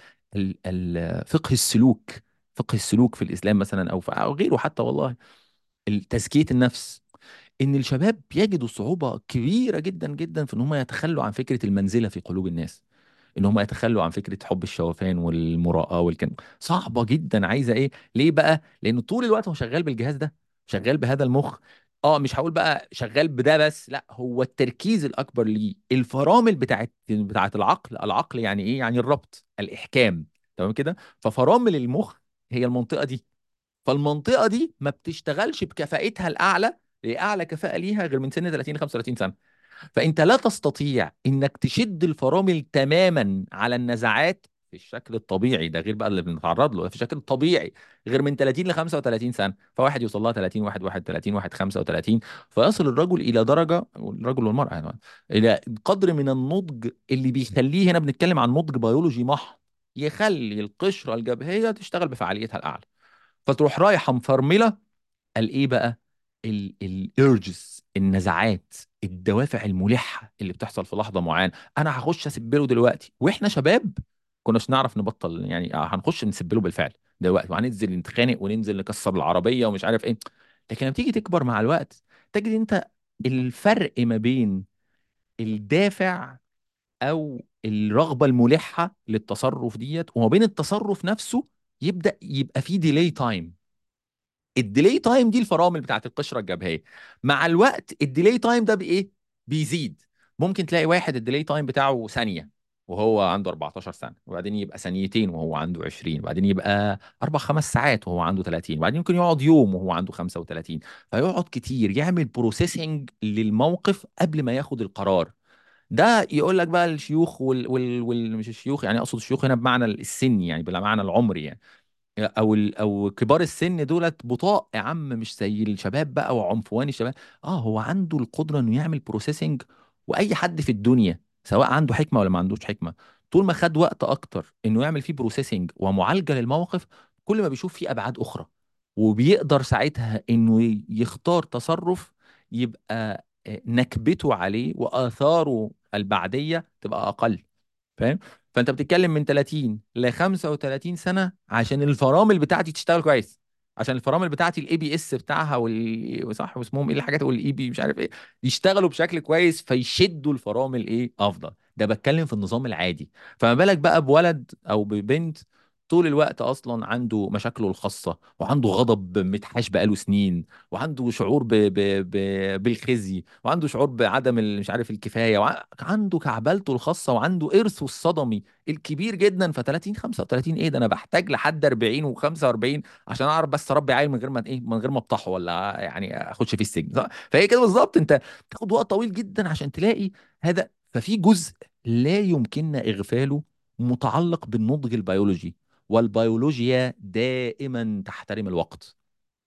ال فقه السلوك فقه السلوك في الإسلام مثلا أو في غيره حتى والله تزكية النفس. إن الشباب بيجدوا صعوبة كبيرة جدا جدا في إن هم يتخلوا عن فكرة المنزلة في قلوب الناس. إن هم يتخلوا عن فكرة حب الشوفان والمراءة والكلام. صعبة جدا. عايزة إيه؟ ليه بقى؟ لأنه طول الوقت هو شغال بالجهاز ده شغال بهذا المخ. آه مش هقول بقى شغال بده بس لأ هو التركيز الأكبر ليه. الفرامل بتاعت بتاعت العقل العقل يعني إيه؟ يعني الربط الإحكام تمام كده؟ ففرامل المخ هي المنطقة دي. فالمنطقة دي ما بتشتغلش بكفاءتها الأعلى لاعلى كفاءة ليها غير من سن 30 ل 35 سنة. فأنت لا تستطيع إنك تشد الفرامل تماما على النزعات في الشكل الطبيعي ده غير بقى اللي بنتعرض له في الشكل الطبيعي غير من 30 ل 35 سنة فواحد يوصل لها 30 واحد 31 واحد 35 فيصل الرجل إلى درجة الرجل والمرأة يعني إلى قدر من النضج اللي بيخليه هنا بنتكلم عن نضج بيولوجي محض يخلي القشرة الجبهية تشتغل بفعاليتها الأعلى. فتروح رايحة مفرملة قال إيه بقى؟ الارجز النزعات الدوافع الملحة اللي بتحصل في لحظة معينة. أنا هخش اسبله دلوقتي. وإحنا شباب كناش نعرف نبطل يعني هنخش نسبله بالفعل دلوقتي وهننزل نتخانق وننزل نكسر العربية ومش عارف إيه. لكن لما تيجي تكبر مع الوقت تجد أنت الفرق ما بين الدافع أو الرغبة الملحة للتصرف ديت وما بين التصرف نفسه يبدأ يبقى فيه delay time ال delay time دي الفرامل بتاعت القشرة الجبهية. مع الوقت ال delay time ده بإيه؟ بيزيد. ممكن تلاقي واحد ال delay time بتاعه ثانية. وهو عنده 14 سنة وبعدين يبقى ثانيتين وهو عنده 20 وبعدين يبقى أربع خمس ساعات وهو عنده 30 وبعدين يمكن يقعد يوم وهو عنده 35 فيقعد كتير يعمل processing للموقف قبل ما ياخد القرار. ده يقول لك بقى الشيوخ وال, وال, وال مش الشيوخ يعني أقصد الشيوخ هنا بمعنى السن يعني بالمعنى العمري يعني. أو ال... أو كبار السن دولت بطاء يا عم مش زي الشباب بقى وعنفوان الشباب. آه هو عنده القدرة إنه يعمل processing وأي حد في الدنيا سواء عنده حكمة ولا ما عندوش حكمة. طول ما خد وقت أكتر إنه يعمل فيه processing ومعالجة للموقف كل ما بيشوف فيه أبعاد أخرى. وبيقدر ساعتها إنه يختار تصرف يبقى نكبته عليه وآثاره البعدية تبقى أقل. فاهم؟ فأنت بتتكلم من 30 ل 35 سنة عشان الفرامل بتاعتي تشتغل كويس. عشان الفرامل بتاعتي ال ABS بتاعها وال صح واسمهم إيه الحاجات وال AB مش عارف إيه يشتغلوا بشكل كويس فيشدوا الفرامل إيه أفضل. ده بتكلم في النظام العادي. فما بالك بقى بولد أو ببنت طول الوقت أصلا عنده مشاكله الخاصة وعنده غضب متحاش بقاله سنين وعنده شعور ب... ب... ب... بالخزي وعنده شعور بعدم مش عارف الكفاية وعنده كعبلته الخاصة وعنده إرثه الصدمي الكبير جدا ف 30 35 إيه ده أنا بحتاج لحد 40 و45 عشان أعرف بس أربي عيل من غير ما إيه من غير ما أبطحه ولا يعني أخش فيه السجن؟ فهي كده بالظبط أنت تاخد وقت طويل جدا عشان تلاقي هذا ففي جزء لا يمكننا إغفاله متعلق بالنضج البيولوجي والبيولوجيا دائما تحترم الوقت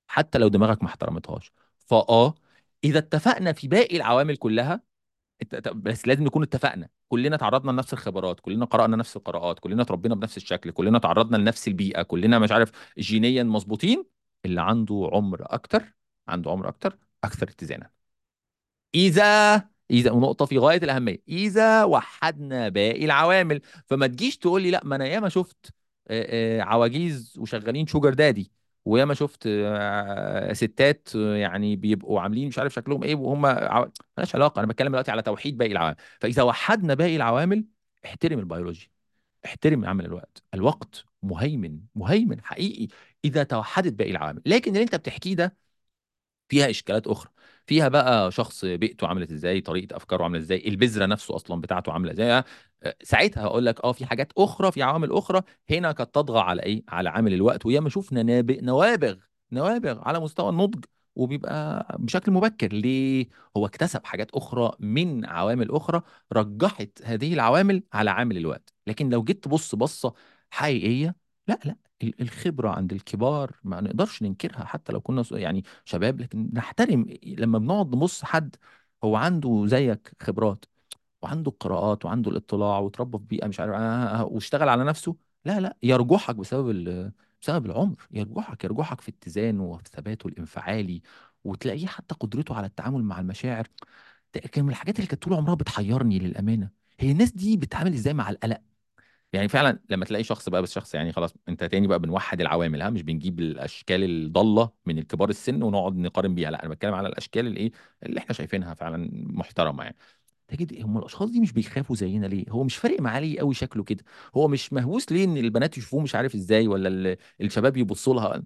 حتى لو دماغك ما احترمتهاش. فآه إذا اتفقنا في باقي العوامل كلها بس لازم نكون اتفقنا. كلنا تعرضنا لنفس الخبرات كلنا قرأنا نفس القراءات كلنا اتربينا بنفس الشكل كلنا تعرضنا لنفس البيئة كلنا مش عارف جينيا مظبوطين. اللي عنده عمر أكتر عنده عمر أكتر أكثر اتزانا. إذا إذا ونقطة في غاية الأهمية. إذا وحدنا باقي العوامل فما تجيش تقول لي لا ما أنا ياما شفت عواجيز وشغالين sugar daddy وياما شفت آه، ستات آه، يعني بيبقوا عاملين مش عارف شكلهم إيه وهم عو... مالهاش علاقة. أنا بتكلم دلوقتي على توحيد باقي العوامل. فإذا وحدنا باقي العوامل احترم البيولوجي. احترم عامل الوقت. الوقت مهيمن مهيمن حقيقي إذا توحدت باقي العوامل. لكن اللي أنت بتحكيه ده فيها إشكالات أخرى. فيها بقى شخص بيئته عملت إزاي طريقة أفكاره عاملة إزاي البذرة نفسه أصلا بتاعته عاملة إزاي آه، ساعتها هقول لك آه في حاجات أخرى في عوامل أخرى هنا قد تطغى على إيه؟ على عامل الوقت وياما شفنا نوابغ نوابغ على مستوى النضج وبيبقى بشكل مبكر. ليه؟ هو اكتسب حاجات أخرى من عوامل أخرى رجحت هذه العوامل على عامل الوقت. لكن لو جيت تبص بصة حقيقية لا لا ال- الخبرة عند الكبار ما نقدرش ننكرها حتى لو كنا يعني شباب لكن نحترم لما بنقعد نبص حد هو عنده زيك خبرات وعنده القراءات وعنده الاطلاع وتربى في بيئة مش عارف آه آه، آه، واشتغل على نفسه لا لا يرجحك بسبب بسبب العمر يرجحك يرجحك في اتزانه وفي ثباته الانفعالي وتلاقيه حتى قدرته على التعامل مع المشاعر. ده كان من الحاجات اللي كانت طول عمرها بتحيرني للأمانة. هي الناس دي بتتعامل إزاي مع القلق؟ يعني فعلا لما تلاقي شخص بقى بس شخص يعني خلاص أنت تاني بقى بنوحد العوامل ها مش بنجيب الأشكال الضالة من الكبار السن ونقعد نقارن بيها لأ أنا بتكلم على الأشكال الإيه اللي إحنا شايفينها فعلا محترمة يعني. تجد هم الأشخاص دي مش بيخافوا زينا ليه؟ هو مش فارق معاه ليه قوي شكله كده؟ هو مش مهووس ليه إن البنات يشوفوه مش عارف إزاي ولا ال- الشباب يبصوا لها؟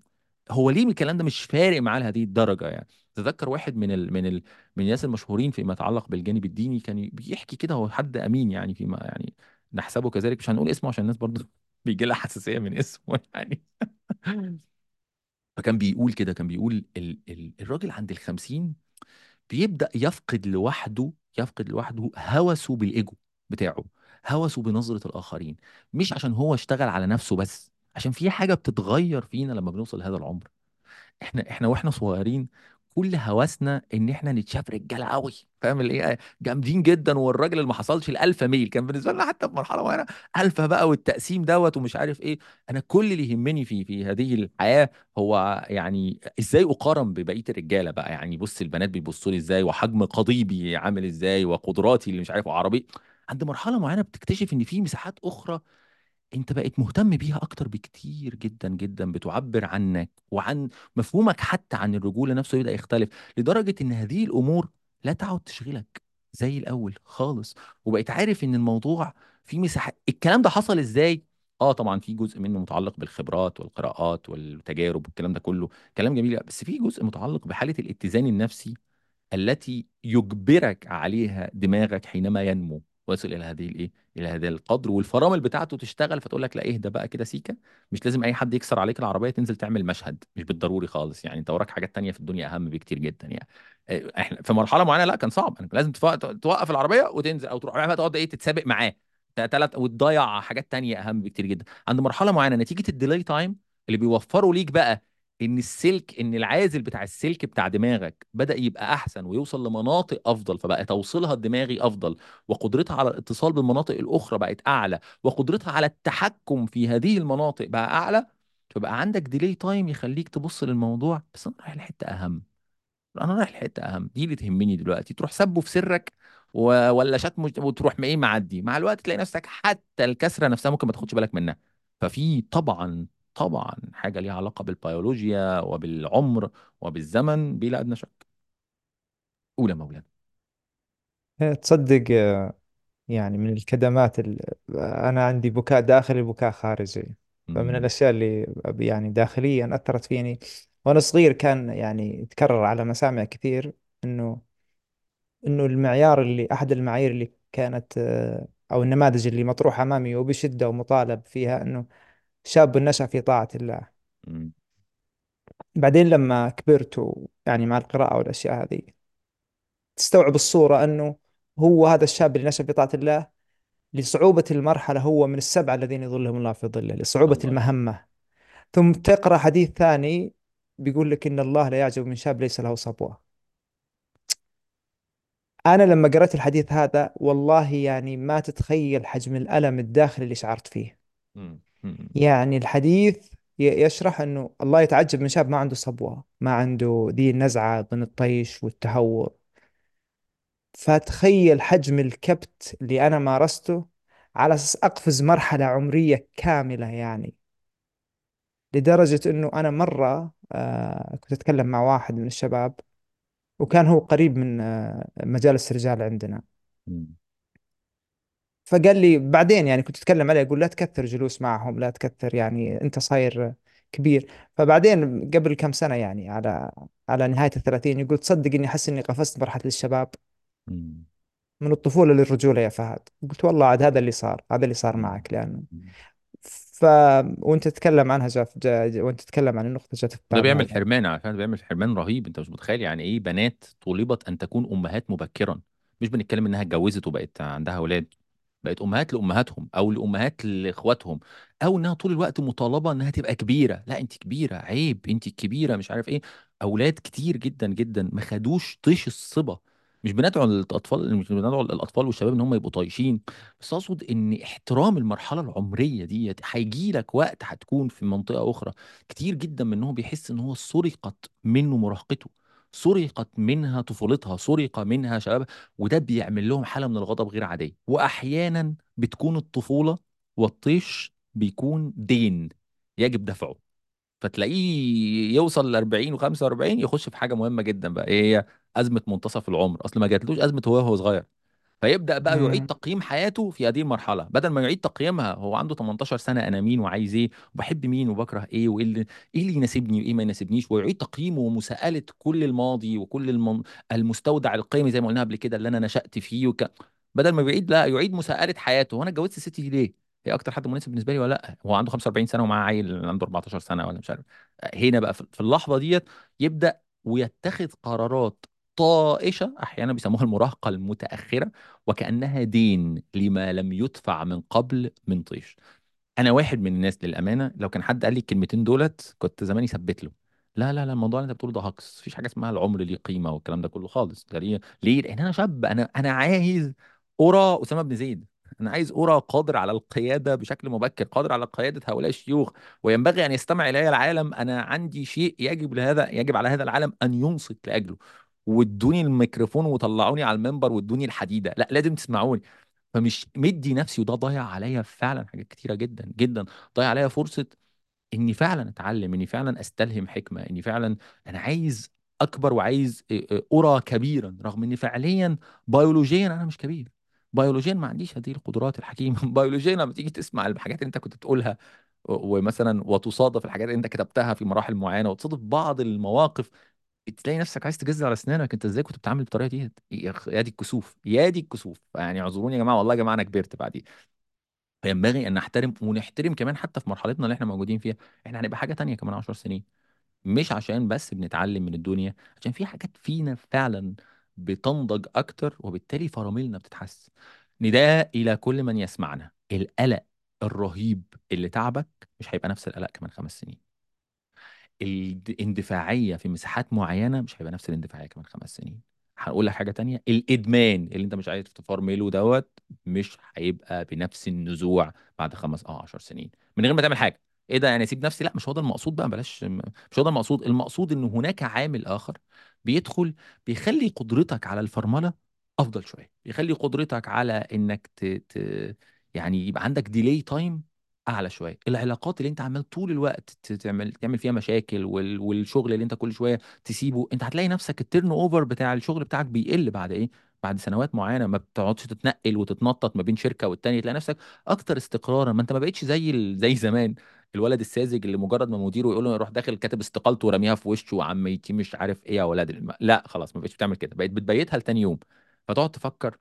هو ليه الكلام ده مش فارق معاه لهذه الدرجة يعني؟ تذكر واحد من ال من ال من الناس المشهورين فيما يتعلق بالجانب الديني كان بيحكي كده هو حد أمين يعني فيما يعني نحسبه كذلك مش هنقول اسمه عشان الناس برضه بيجي لها حساسية من اسمه يعني. فكان بيقول كده كان بيقول ال ال الراجل عند الخمسين بيبدأ يفقد لوحده يفقد لوحده هوسه بالإيجو بتاعه هوسه بنظرة الآخرين. مش عشان هو اشتغل على نفسه بس عشان في حاجة بتتغير فينا لما بنوصل لهذا العمر. إحنا إحنا وإحنا صغيرين كل هوسنا إن إحنا نتشاف رجالة قوي فاهم الايه جامدين جدا والراجل اللي ما حصلش ال alpha male كان بالنسبة لنا حتى في مرحلة معينة الفا بقى والتقسيم دوت ومش عارف إيه. أنا كل اللي يهمني في في هذه الحياة هو يعني إزاي أقارن ببقية الرجالة بقى؟ يعني بص البنات بيبصوا لي إزاي وحجم قضيبي عامل إزاي وقدراتي اللي مش عارف وعربي. عند مرحلة معينة بتكتشف إن في مساحات أخرى أنت بقيت مهتم بيها أكتر بكتير جدا جدا بتعبر عنك وعن مفهومك حتى عن الرجولة نفسه يبدأ يختلف لدرجة إن هذه الأمور لا تعد تشغلك زي الأول خالص. وبقيت عارف إن الموضوع فيه مساحة الكلام ده حصل إزاي؟ آه طبعا في جزء منه متعلق بالخبرات والقراءات والتجارب والكلام ده كله كلام جميل بس في جزء متعلق بحالة الاتزان النفسي التي يجبرك عليها دماغك حينما ينمو. ويصل إلى هذه الإيه؟ إلى هذا القدر والفرامل بتاعته تشتغل فتقول لك لا اهدى بقى كده سيكه مش لازم أي حد يكسر عليك العربية تنزل تعمل مشهد مش بالضروري خالص يعني. أنت وراك حاجات تانية في الدنيا أهم بكتير جدا يعني. آه، إحنا في مرحلة معينة لا كان صعب. انك لازم توقف العربية وتنزل أو تروح. بقى تقعد إيه؟ تتسابق معاه. ثلاث وتضيع حاجات تانية أهم بكتير جدا. عند مرحلة معينة نتيجة الديلي تايم اللي بيوفروا ليك بقى إن السلك إن العازل بتاع السلك بتاع دماغك بدأ يبقى أحسن ويوصل لمناطق أفضل فبقى توصيلها الدماغي أفضل وقدرتها على الاتصال بالمناطق الأخرى بقت أعلى وقدرتها على التحكم في هذه المناطق بقى أعلى فبقى عندك ديلي تايم يخليك تبص للموضوع بس أنا رايح لحتة أهم. أنا رايح لحتة أهم. دي اللي تهمني دلوقتي. تروح سبه في سرك و- ولا شتم وت- وتروح إيه معدي؟ مع الوقت تلاقي نفسك حتى الكسرة نفسها ممكن ما تاخدش بالك منها. ففي طبعا طبعا حاجة ليها علاقة بالبيولوجيا وبالعمر وبالزمن بلا أدنى شك. يا مولانا. تصدق آه، يعني من الكدمات ال... أنا عندي بكاء داخلي وبكاء خارجي. فمن مم. الأشياء اللي أب- يعني داخليا أثرت فيني وأنا صغير كان يعني يتكرر على مسامع كثير إنه إنه المعيار اللي أحد المعايير اللي كانت آه، أو النماذج اللي مطروحة أمامي وبشدة ومطالب فيها إنه شاب نشأ في طاعة الله. مم. بعدين لما كبرت يعني مع القراءة والأشياء هذه تستوعب الصورة أنه هو هذا الشاب اللي نشأ في طاعة الله لصعوبة المرحلة هو من السبعة الذين يظلهم الله في ظله لصعوبة الله. المهمة. ثم تقرأ حديث ثاني بيقول لك إن الله لا يعجب من شاب ليس له صبوة. أنا لما قرأت الحديث هذا والله يعني ما تتخيل حجم الألم الداخلي اللي شعرت فيه. مم. مم. يعني الحديث ي- يشرح أنه الله يتعجب من شاب ما عنده صبوة ما عنده ذي النزعة من الطيش والتهور فتخيل حجم الكبت اللي أنا مارسته على أساس أقفز مرحلة عمرية كاملة يعني لدرجة أنه أنا مرة آه كنت أتكلم مع واحد من الشباب وكان هو قريب من آه مجالس الرجال عندنا. فقال لي بعدين يعني كنت أتكلم عليه أقول لا تكثر جلوس معهم لا تكثر يعني أنت صاير كبير. فبعدين قبل كم سنة يعني على على نهاية الثلاثين يقول تصدق إني أحس إني قفزت مرحلة الشباب. من الطفولة للرجولة يا فهد. قلت والله عاد هذا اللي صار هذا اللي صار. معك لأنه مم. ف وأنت تتكلم عنها جاف جا... وأنت تتكلم عن النقطة جات في ده بيعمل حرمان على فكرة بيعمل حرمان رهيب. أنت مش متخيل يعني إيه بنات طولبت أن تكون أمهات مبكرا. مش بنتكلم إنها اتجوزت وبقت عندها أولاد. بقت أمهات لأمهاتهم أو لأمهات لإخواتهم أو إنها طول الوقت مطالبة إنها تبقى كبيرة. لا انت كبيرة عيب انت الكبيره مش عارف إيه. أولاد كتير جدا جدا ما خدوش طيش الصبا. مش بندعو الأطفال مش بندعو الأطفال والشباب إن هم يبقوا طايشين بس أقصد إن احترام المرحلة العمرية دي هيجي لك وقت هتكون في منطقة أخرى. كتير جدا منهم بيحس إن هو سرقت منه مراهقته. سرقت منها طفولتها سرق منها شبابها وده بيعمل لهم حالة من الغضب غير عادية. وأحيانا بتكون الطفولة والطيش بيكون دين يجب دفعه. فتلاقيه يوصل ل 40 و45 يخش في حاجة مهمة جدا بقى إيه هي أزمة منتصف العمر. أصل ما جاتلوش أزمة هو وهو صغير. فيبدأ بقى يعيد إمم. تقييم حياته في هذه المرحلة. بدل ما يعيد تقييمها هو عنده 18 سنة أنا مين وعايز إيه؟ وبحب مين وبكره إيه؟ وإيه اللي إيه اللي يناسبني وإيه ما يناسبنيش؟ ويعيد تقييمه ومساءلة كل الماضي وكل الم... المستودع القيمي زي ما قلنا قبل كده اللي أنا نشأت فيه وك... بدل ما يعيد لا يعيد مساءلة حياته. وأنا اتجوزت ستي دي ليه؟ هي أكتر حد مناسب بالنسبة لي ولا لأ؟ هو عنده 45 سنة ومعاه عيل عنده 14 سنة ولا مش عارف. هنا بقى في اللحظة ديت يبدأ ويتخذ قرارات طائشة أحيانا بيسموها المراهقة المتأخرة وكأنها دين لما لم يدفع من قبل من طيش. أنا واحد من الناس للأمانة لو كان حد قال لي الكلمتين دولت كنت زماني ثبت له. لا لا لا الموضوع اللي أنت بتقوله ده هجص مفيش حاجة اسمها العمر ليه قيمة والكلام ده كله خالص. ده ليه ليه؟ لأن أنا شاب. أنا أنا عايز ارى أسامة بن زيد. أنا عايز ارى قادر على القيادة بشكل مبكر قادر على قيادة هؤلاء الشيوخ. وينبغي أن يستمع إلي العالم. أنا عندي شيء يجب لهذا يجب على هذا العالم أن ينصت لأجله. وادوني الميكروفون وطلعوني على المنبر وادوني الحديدة. لا لازم تسمعوني. فمش مدي نفسي وده ضيع عليا فعلا حاجات كتيرة جدا جدا. ضيع عليا فرصة إني فعلا أتعلم إني فعلا أستلهم حكمة إني فعلا أنا عايز أكبر وعايز أرى كبيرا رغم إني فعليا بيولوجيا أنا مش كبير. بيولوجيا ما عنديش هذه القدرات الحكيمة. بيولوجيا لما تيجي تسمع الحاجات اللي أنت كنت بتقولها ومثلا وتصادف الحاجات اللي أنت كتبتها في مراحل معينة وتصادف بعض المواقف تلاقي نفسك عايز تجز على أسنانك أنت إزاي كنت بتتعامل بالطريقة دي؟ يا دي الكسوف يا دي الكسوف. يعني اعذروني يا جماعة والله يا جماعة أنا كبرت بعدين فينبغي أن نحترم ونحترم كمان حتى في مرحلتنا اللي إحنا موجودين فيها إحنا هنبقى حاجة تانية كمان 10 سنين. مش عشان بس بنتعلم من الدنيا عشان في حاجات فينا فعلا بتنضج أكتر وبالتالي فراملنا بتتحسن. نداء إلى كل من يسمعنا. القلق الرهيب اللي تعبك مش هيبقى نفس القلق كمان خمس سنين. الاندفاعية في مساحات معينة مش هيبقى نفس الاندفاعية كمان خمس سنين. هقول لك حاجة تانية الإدمان اللي أنت مش عايز تفرمله دوت مش هيبقى بنفس النزوع بعد خمس أو عشر سنين. من غير ما تعمل حاجة. إيه ده؟ يعني أسيب نفسي. لا مش هو ده المقصود بقى بلاش مش هو ده المقصود. المقصود إن هناك عامل آخر بيدخل بيخلي قدرتك على الفرملة أفضل شوية. يخلي قدرتك على إنك ت... ت... يعني يبقى عندك delay time أعلى شوية. العلاقات اللي أنت عمال طول الوقت تعمل تعمل فيها مشاكل وال... والشغل اللي أنت كل شوية تسيبه أنت هتلاقي نفسك ال turnover بتاع الشغل بتاعك بيقل بعد إيه؟ بعد سنوات معينة. ما بتقعدش تتنقل وتتنطط ما بين شركة والتانية. تلاقي نفسك أكتر استقرارا. ما أنت ما بقتش زي ال... زي زمان. الولد الساذج اللي مجرد ما مديره يقول له يروح داخل كاتب استقالته ورميها في وشه وعميتي مش عارف إيه يا ولاد الم... لأ خلاص ما بقتش بتعمل كده. بقيت بتبيتها لتاني يوم. فتقعد تفكر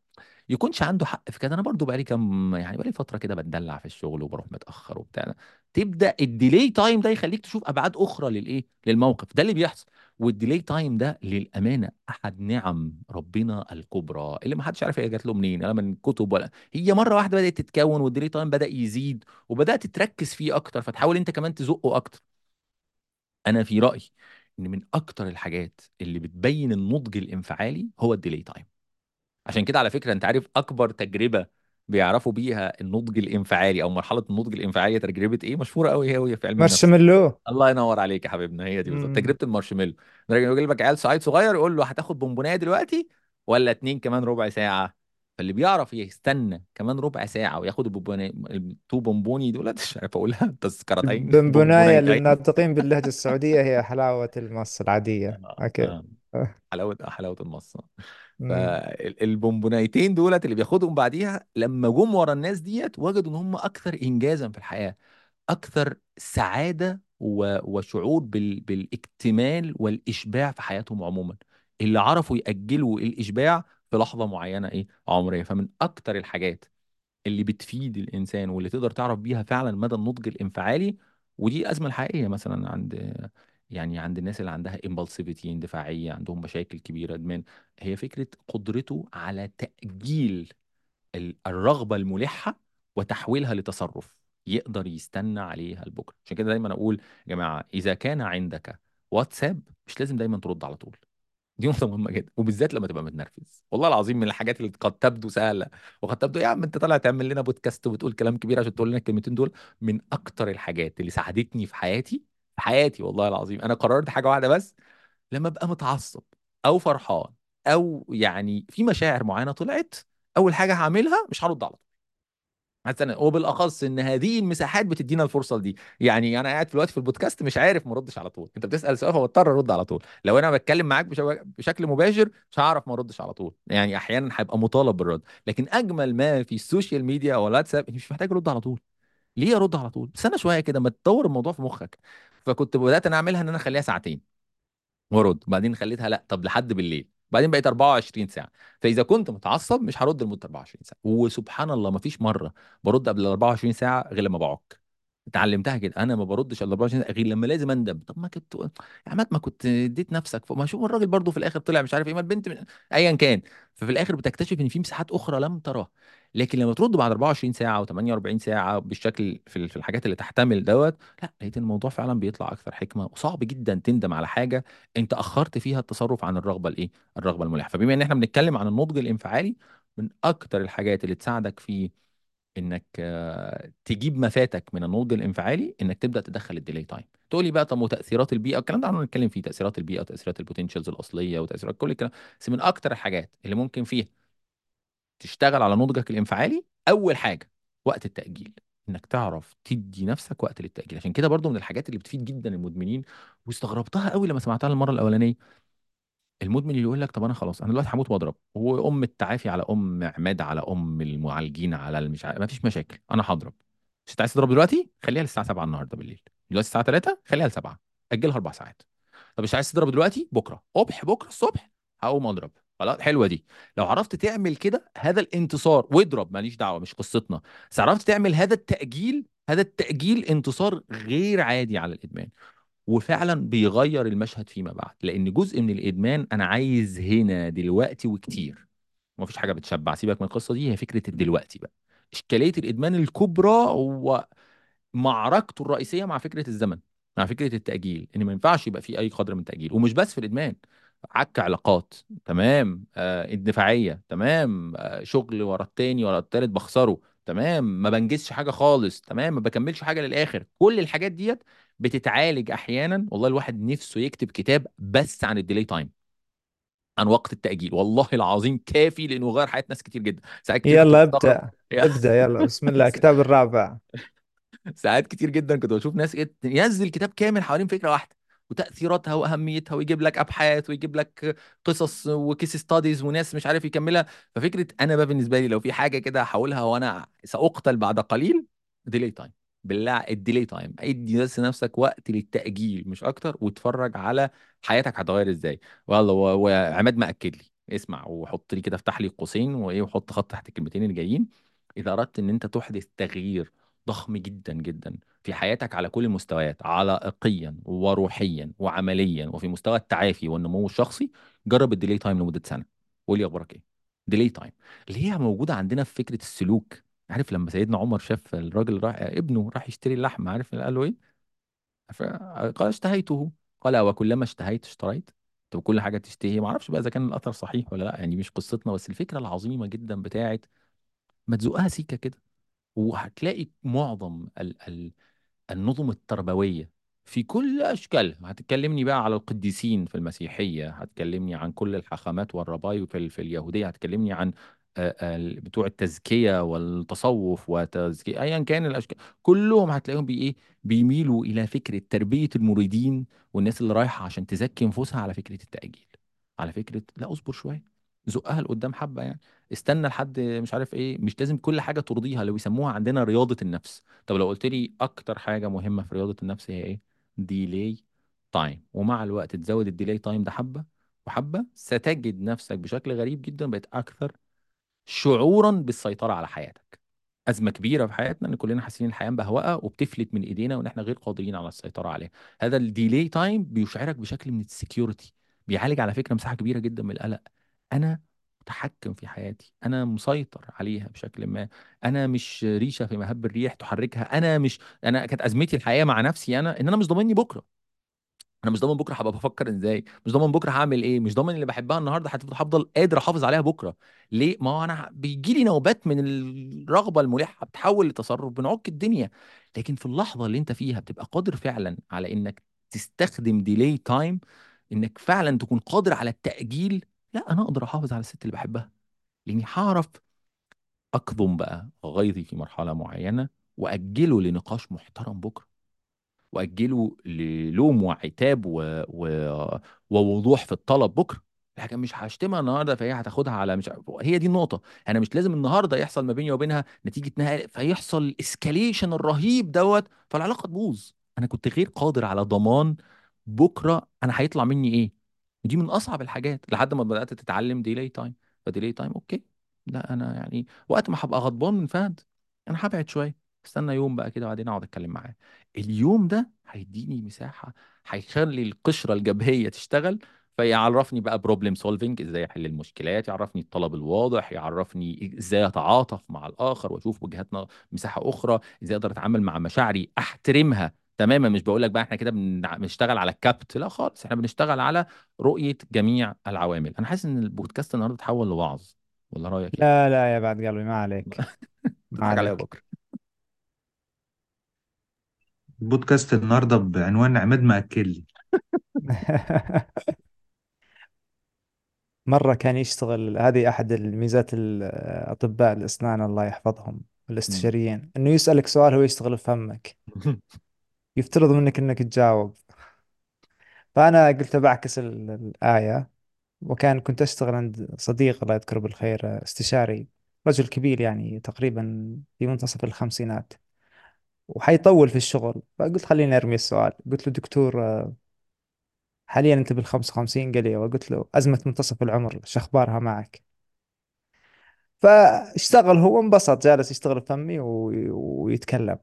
يكونش عنده حق في كده. أنا برضو بقالي كام يعني بقالي فترة كده بتدلع في الشغل وبروح متأخر وبتاع. تبدأ الديلي تايم ده يخليك تشوف أبعاد أخرى للإيه؟ للموقف. ده اللي بيحصل. وال delay time ده للأمانة أحد نعم ربنا الكبرى. اللي ما حدش عارف هي جات له منين لا من كتب ولا هي مرة واحدة بدأت تتكون وال delay time بدأ يزيد وبدأت تركز فيه أكتر فتحاول أنت كمان تزقه أكتر. أنا في رأيي إن من أكتر الحاجات اللي بتبين النضج الانفعالي هو ال delay time. عشان كده على فكرة انت عارف أكبر تجربة بيعرفوا بيها النضج الانفعالي أو مرحلة النضج الانفعالي تجربة إيه؟ مشهورة قوي هي وهي في علم النفس. مارشميلو. الله ينور عليك يا حبيبنا هي دي بالظبط. مم. تجربة المارشميلو. انه يجيب لك عيال صعيد صغير يقول له هتاخد بونبوناية دلوقتي ولا اتنين كمان ربع ساعة؟ فاللي بيعرف يستنى كمان ربع ساعة وياخد البونبوناية التو بونبوني دول مش عارف أقولها. تذكرتين بنبناية بونبونايتين للناطقين باللهجة السعودية هي حلاوة المص العادية. آه، أوكي. آه. حلاوة حلاوة المصة مم. فالبونبونايتين دولت اللي بياخدهم بعديها لما جم ورا الناس ديت وجدوا إن هم أكثر انجازا في الحياة أكثر سعادة و... وشعور بال... بالاكتمال والإشباع في حياتهم عموما. اللي عرفوا يأجلوا الإشباع في لحظة معينة إيه؟ عمرية. فمن أكثر الحاجات اللي بتفيد الإنسان واللي تقدر تعرف بيها فعلا مدى النضج الانفعالي ودي الازمه الحقيقيه مثلا عند يعني عند الناس اللي عندها امبulsivity اندفاعية عندهم مشاكل كبيرة أدمان هي فكرة قدرته على تأجيل ال- الرغبة الملحة وتحويلها لتصرف يقدر يستنى عليها لبكرة. عشان كده دايما أقول يا جماعة إذا كان عندك واتساب مش لازم دايما ترد على طول. دي نقطة مهمة جدا وبالذات لما تبقى متنرفز. والله العظيم من الحاجات اللي قد تبدو سهلة وقد تبدو يا عم أنت طالع تعمل لنا بودكاست وبتقول كلام كبير عشان تقول لنا الكلمتين دول من أكتر الحاجات اللي ساعدتني في حياتي في حياتي والله العظيم. أنا قررت حاجة واحدة بس لما أبقى متعصب أو فرحان أو يعني في مشاعر معينة طلعت أول حاجة هعملها مش هرد على طول. هستنى وبالأخص إن هذه المساحات بتدينا الفرصة دي يعني أنا قاعد في الوقت في البودكاست مش عارف ما اردش على طول. أنت بتسأل سؤال فبضطر أرد على طول. لو أنا بتكلم معاك بش- بشكل مباشر مش هعرف ما اردش على طول. يعني أحيانا هيبقى مطالب بالرد. لكن أجمل ما في ال social media أو الواتساب مش محتاج أرد على طول. ليه ارد على طول؟ استنى شوية كده ما تطور الموضوع في مخك. فكنت بدأت أنا أعملها إن أنا أخليها ساعتين وأرد بعدين خليتها لأ طب لحد بالليل. بعدين بقيت 24 ساعة. فإذا كنت متعصب مش هرد لمدة 24 ساعة. وسبحان الله ما فيش مرة برد قبل ال 24 ساعة غير لما بعك. اتعلمتها كده. أنا ما بردش إلا 24 ساعة غير لما لازم أندم. طب ما كنت يا عماد ما كنت اديت نفسك فما شوف الراجل برضه في الآخر طلع مش عارف إيه. ما البنت من... ايا كان. ففي الآخر بتكتشف إن في مساحات أخرى لم تراها. لكن لما ترد بعد 24 ساعة و48 ساعة بالشكل في ال- في الحاجات اللي تحتمل دوت لأ لقيت الموضوع فعلا بيطلع أكثر حكمة. وصعب جدا تندم على حاجة أنت أخرت فيها التصرف عن الرغبة الإيه؟ الرغبة الملحه فبما إن إحنا بنتكلم عن النضج الانفعالي من أكتر الحاجات اللي تساعدك في إنك تجيب ما فاتك من النضج الانفعالي إنك تبدأ تدخل ال delay time تقول لي بقى طب وتاثيرات البيئة الكلام ده هنتكلم فيه. تأثيرات البيئة وتأثيرات ال potentials الأصلية وتأثيرات كل الكلام بس من أكتر الحاجات اللي ممكن فيها تشتغل على نضجك الانفعالي أول حاجة وقت التأجيل. إنك تعرف تدي نفسك وقت للتأجيل. عشان كده برضو من الحاجات اللي بتفيد جدا المدمنين واستغربتها قوي لما سمعتها المرة الأولانية. المدمن اللي يقول لك طب أنا خلاص أنا دلوقتي هموت وأضرب وام التعافي على أم عماد على أم المعالجين على المش ما فيش مشاكل أنا هضرب. مش أنت عايز تضرب دلوقتي؟ خليها للساعة 7 النهارده بالليل. دلوقتي الساعة 3 خليها ل 7 أجلها أربع ساعات. طب مش عايز تضرب دلوقتي؟ بكرة. قبح بكرة الصبح هقوم أضرب. خلاص حلوة دي. لو عرفت تعمل كده هذا الانتصار. واضرب ماليش دعوة مش قصتنا. بس عرفت تعمل هذا التأجيل هذا التأجيل انتصار غير عادي على الإدمان. وفعلا بيغير المشهد فيما بعد لأن جزء من الإدمان أنا عايز هنا دلوقتي وكتير. ومفيش حاجة بتشبع سيبك من القصة دي هي فكرة الدلوقتي بقى. إشكالية الإدمان الكبرى هو معركته الرئيسية مع فكرة الزمن مع فكرة التأجيل إن ما ينفعش يبقى في أي قدر من التأجيل. ومش بس في الإدمان عك علاقات تمام آه اندفاعيه تمام آه شغل ورا التاني ورا التالت بخسره تمام ما بنجزش حاجة خالص تمام ما بكملش حاجة للآخر. كل الحاجات ديت بتتعالج أحيانا والله الواحد نفسه يكتب كتاب بس عن ال delay time عن وقت التأجيل. والله العظيم كافي لأنه غير حياة ناس كتير جدا. ساعات كتير يلا ابدأ. ابدأ يلا. بسم الله. الكتاب الرابع. ساعات كتير جدا كنت بشوف ناس ينزل كتاب كامل حوالين فكرة واحدة وتأثيراتها وأهميتها ويجيب لك أبحاث ويجيب لك قصص و case studies وناس مش عارف يكملها. ففكرة أنا بقى بالنسبة لي لو في حاجة كده هحاولها وأنا سأقتل بعد قليل delay time بالله ال delay time ادي بس نفسك وقت للتأجيل مش أكتر واتفرج على حياتك هتغير إزاي. والله وعماد ما أكد لي. اسمع وحط لي كده افتح لي قوسين وإيه وحط خط تحت الكلمتين اللي جايين إذا أردت إن أنت تحدث تغيير ضخم جدا جدا في حياتك على كل المستويات علائقيا وروحيا وعمليا وفي مستوى التعافي والنمو الشخصي جرب ال delay time لمدة سنة. قول لي أخبارك إيه؟ delay time اللي هي موجودة عندنا في فكرة السلوك. عارف لما سيدنا عمر شاف الراجل راح ابنه راح يشتري اللحم عارف؟ قال له إيه؟ قال اشتهيته. قال وكلما اشتهيت اشتريت. طب كل حاجة تشتهي. ما أعرفش بقى إذا كان الأثر صحيح ولا لأ يعني مش قصتنا بس الفكرة العظيمة جدا بتاعت ما تزقها سيكة كده. وهتلاقي معظم ال ال النظم التربوية في كل أشكالها هتكلمني بقى على القديسين في المسيحية هتكلمني عن كل الحاخامات والربايب في, في اليهودية هتكلمني عن بتوع التزكية والتصوف وتزكية أيا كان الأشكال كلهم هتلاقيهم بي إيه بيميلوا إلى فكرة تربية المريدين والناس اللي رايحة عشان تزكي نفوسها على فكرة التأجيل. على فكرة لا اصبر شوية زقها لقدام حبة يعني. استنى لحد مش عارف إيه مش لازم كل حاجة ترضيها اللي بيسموها عندنا رياضة النفس. طب لو قلت لي أكتر حاجة مهمة في رياضة النفس هي إيه؟ delay time ومع الوقت تزود ال delay time ده حبة وحبة ستجد نفسك بشكل غريب جدا بقيت أكثر شعورا بالسيطرة على حياتك. أزمة كبيرة في حياتنا إن كلنا حاسين الحياة مبهوأة وبتفلت من إيدينا وإن إحنا غير قادرين على السيطرة عليها. هذا ال delay time بيشعرك بشكل من ال security بيعالج على فكرة مساحة كبيرة جدا من القلق. أنا متحكم في حياتي أنا مسيطر عليها بشكل ما. أنا مش ريشة في مهب الريح تحركها. أنا مش أنا كانت أزمتي الحقيقة مع نفسي أنا إن أنا مش ضامني بكرة. أنا مش ضامن بكرة هبقى بفكر إزاي مش ضامن بكرة هعمل إيه مش ضامن اللي بحبها النهارده هفضل قادر أحافظ عليها بكرة. ليه؟ ما هو أنا بيجي لي نوبات من الرغبة الملحة بتحول لتصرف بنعك الدنيا. لكن في اللحظة اللي أنت فيها بتبقى قادر فعلا على إنك تستخدم ديلي تايم إنك فعلا تكون قادر على التأجيل لا أنا أقدر أحافظ على الست اللي بحبها. لأني هعرف أكظم بقى غيظي في مرحلة معينة وأجله لنقاش محترم بكرة. وأجله للوم وعتاب و... و... ووضوح في الطلب بكرة. لكن مش هشتمها النهارده فهي هتاخدها على مش هي دي النقطة. أنا مش لازم النهارده يحصل ما بيني وبينها نتيجة نهاية فيحصل ال escalation الرهيب دوت فالعلاقة تبوظ. أنا كنت غير قادر على ضمان بكرة أنا هيطلع مني إيه. ودي من أصعب الحاجات. لحد ما بدأت تتعلم delay time ف delay time okay. لا أنا يعني وقت ما هبقى غضبان من فهد. أنا هبعد شوية. استنى يوم بقى كده وبعدين اقعد اتكلم معاه. اليوم ده هيديني مساحة هيخلي القشرة الجبهية تشتغل فيعرفني بقى problem solving إزاي احل المشكلات يعرفني الطلب الواضح يعرفني إزاي اتعاطف مع الآخر واشوف وجهات ن- مساحة أخرى إزاي أقدر اتعامل مع مشاعري احترمها تماما. مش بقول لك بقى إحنا كده بن- بنشتغل على الكبت لا خالص إحنا بنشتغل على رؤية جميع العوامل. أنا حاسس ان البودكاست النهارده اتحول لوعظ ولا رأيك إيه؟ لا لا يا بعد قلبي ما عليك ما تضحك عليا عليك. بكرة. البودكاست النهارده بعنوان عماد مأكل لي مرة كان يشتغل هذه أحد الميزات الأطباء الأسنان الله يحفظهم. الاستشاريين. إنه يسألك سؤال هو يشتغل في فمك. يفترض منك إنك تجاوب. فأنا قلت بعكس ال- الآية وكان كنت أشتغل عند صديق الله يذكره بالخير استشاري رجل كبير يعني تقريبا في منتصف الخمسينات. وحيطول في الشغل. فقلت خليني أرمي السؤال. قلت له دكتور حاليا أنت بالخمسة وخمسين؟ قال لي وقلت له أزمة منتصف العمر شو أخبارها معك؟ فاشتغل هو انبسط جالس يشتغل فمي. ويتكلم.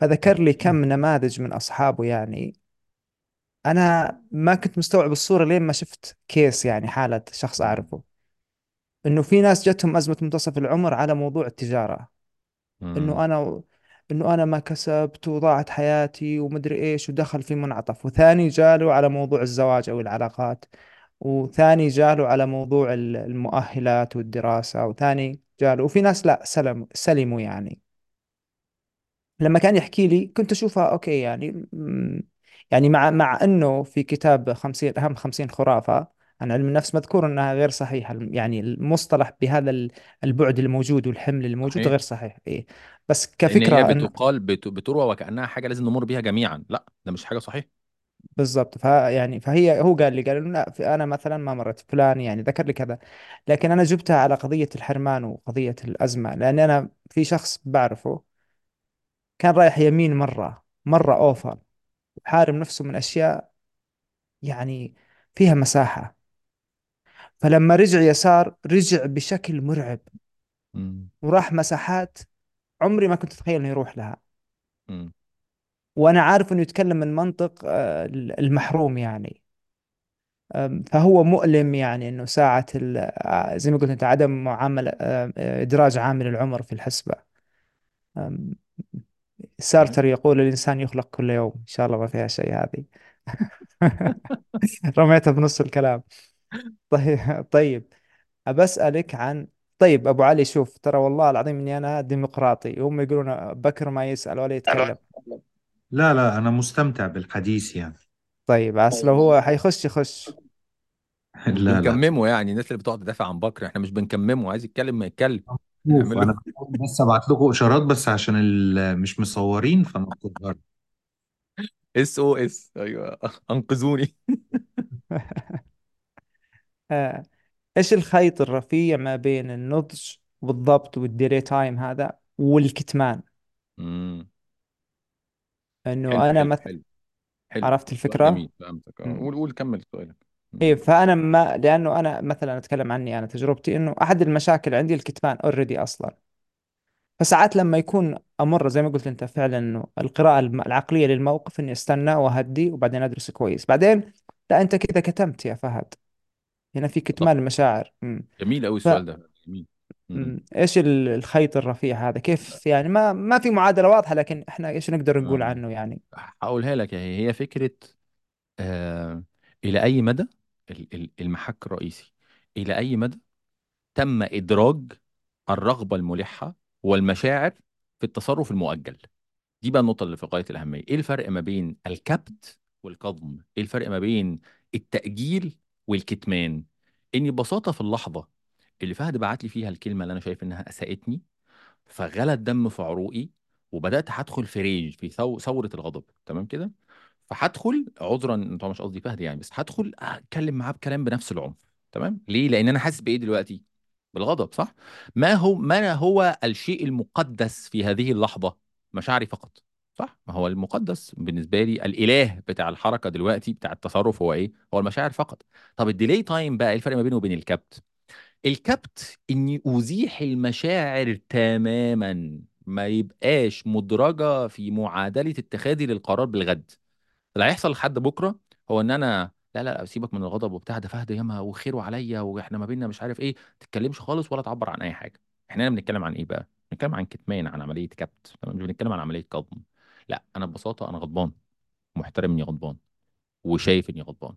فذكر لي كم نماذج من أصحابه يعني. أنا ما كنت مستوعب الصورة لين ما شفت كيس يعني حالة شخص أعرفه. إنه في ناس جتهم أزمة منتصف العمر على موضوع التجارة. مم. إنه أنا إنه أنا ما كسبت وضاعت حياتي ومدري إيش ودخل في منعطف. وثاني جاله على موضوع الزواج أو العلاقات. وثاني جاله على موضوع ال- المؤهلات والدراسة. وثاني جاله وفي ناس لا سلم سلموا يعني. لما كان يحكي لي كنت أشوفها أوكي يعني يعني مع مع أنه في كتاب خمسين أهم خمسين خرافة عن علم النفس مذكور أنها غير صحيحة. يعني المصطلح بهذا ال- البعد الموجود والحمل الموجود صحيح. غير صحيح. إيه. بس لأن هي كفكرة أن بتقال بت... بتروى وكأنها حاجة لازم نمر بيها جميعا. لا ده مش حاجة صحيحة. بالضبط. فيعني فهي هو قال لي قال لا أنا مثلا ما مرت فلان يعني ذكر لي كذا. لكن أنا جبتها على قضية الحرمان وقضية الأزمة لأن أنا في شخص بعرفه كان رايح يمين مرة مرة أوفر حارم نفسه من أشياء يعني فيها مساحة. فلما رجع يسار رجع بشكل مرعب. مم. وراح مساحات عمري ما كنت أتخيل إنه يروح لها. مم. وأنا عارف إنه يتكلم من منطق آه، المحروم يعني. فهو مؤلم يعني إنه ساعة ال- آه، زي ما قلت أنت عدم معاملة آه، إدراج عامل العمر في صحيح سارتر يقول الإنسان يخلق كل يوم. إن شاء الله ما فيها شيء هذه. رميتها بنص الكلام. طيب طيب. أبسألك عن طيب أبو علي شوف ترى والله العظيم إني أنا ديمقراطي. هم يقولون بكر ما يسأل ولا يتكلم. لا لا أنا مستمتع بالحديث يعني. طيب بس لو هو حيخش يخش. لا لا. بنكممه يعني الناس اللي بتقعد تدافع عن بكر إحنا مش بنكممه عايز يتكلم ما يتكلم. شوف نعمل له أنا بحاول بس أبعت لكم إشارات بس عشان ال- مش مصورين فما بتظهرش S O S أيوه. أنقذوني. آه. إيش الخيط الرفيع ما بين النضج والضبط وال delay time هذا والكتمان مم. حلو إنه أنا حلو مثلا حلو حلو عرفت الفكرة جميل فهمتك آه مم. قول قول كمل سؤالك مم. إيه فأنا ما لأنه أنا مثلا أتكلم عني أنا تجربتي إنه أحد المشاكل عندي الكتمان already أصلا فساعات لما يكون أمر زي ما قلت أنت فعلا إنه القراءة الم- العقلية للموقف إني أستنى وأهدي وبعدين أدرس كويس بعدين لا أنت كذا كتمت يا فهد هنا في صح. كتمان المشاعر جميل قوي ف السؤال ده. جميل. مم. إيش ال- الخيط الرفيع هذا؟ كيف يعني ما ما في معادلة واضحة لكن إحنا إيش نقدر نقول آه. عنه يعني؟ هقولها لك هي هي فكرة آه إلى أي مدى ال- ال- المحك الرئيسي؟ إلى أي مدى تم إدراج الرغبة الملحة والمشاعر في التصرف المؤجل؟ دي بقى النقطة اللي في غاية الأهمية. إيه الفرق ما بين الكبت والكظم؟ إيه الفرق ما بين التأجيل والكتمان. إني ببساطة في اللحظة اللي فهد بعت لي فيها الكلمة اللي أنا شايف إنها أساءتني فغلى الدم في عروقي وبدأت هدخل في ريج في ثو- ثورة الغضب. تمام كده؟ فهدخل عذرا طبعا مش قصدي فهد يعني بس هدخل أتكلم معاه بكلام بنفس العنف. تمام؟ ليه؟ لأن أنا حاسس بإيه دلوقتي؟ بالغضب صح؟ ما هو ما هو الشيء المقدس في هذه اللحظة؟ مشاعري فقط. صح؟ ما هو المقدس بالنسبة لي الإله بتاع الحركة دلوقتي بتاع التصرف هو إيه؟ هو المشاعر فقط. طب الديلي تايم بقى إيه الفرق ما بينه وبين الكبت؟ الكبت إني أزيح المشاعر تماما ما يبقاش مدرجة في معادلة اتخاذي للقرار بالغد. اللي هيحصل لحد بكرة هو إن أنا لا لا سيبك من الغضب وبتاع ده فهد ياما وخيره عليا وإحنا ما بيننا مش عارف إيه. ما تتكلمش خالص ولا تعبر عن أي حاجة. إحنا هنا بنتكلم عن إيه بقى؟ بنتكلم عن كتمان عن عملية كبت؟ مش بنتكلم عن عملية كظم. لا أنا ببساطة أنا غضبان محترم إني غضبان وشايف إني غضبان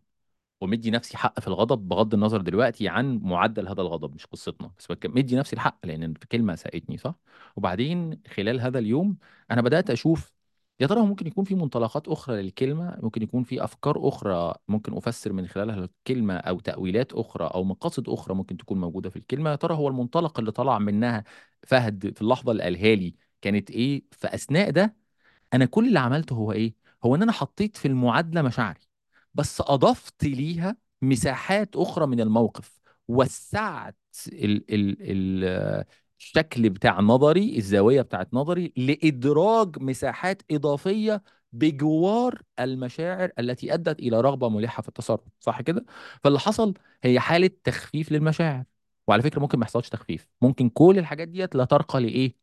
ومدي نفسي حق في الغضب بغض النظر دلوقتي عن معدل هذا الغضب مش قصتنا بس مدي نفسي الحق لأن في كلمه ساءتني صح؟ وبعدين خلال هذا اليوم أنا بدأت أشوف يا ترى ممكن يكون في منطلقات أخرى للكلمة؟ ممكن يكون في أفكار أخرى ممكن أفسر من خلالها الكلمة أو تأويلات أخرى أو مقاصد أخرى ممكن تكون موجودة في الكلمة؟ يا ترى هو المنطلق اللي طلع منها فهد في اللحظة اللي قالها لي كانت إيه؟ في اثناء ده أنا كل اللي عملته هو إيه؟ هو إن أنا حطيت في المعادلة مشاعري بس أضفت ليها مساحات أخرى من الموقف وسعت ال ال ال الشكل بتاع نظري الزاوية بتاعت نظري لإدراج مساحات إضافية بجوار المشاعر التي أدت إلى رغبة ملحة في التصرف. صح كده؟ فاللي حصل هي حالة تخفيف للمشاعر. وعلى فكرة ممكن ما يحصلش تخفيف. ممكن كل الحاجات ديت لا ترقى لإيه؟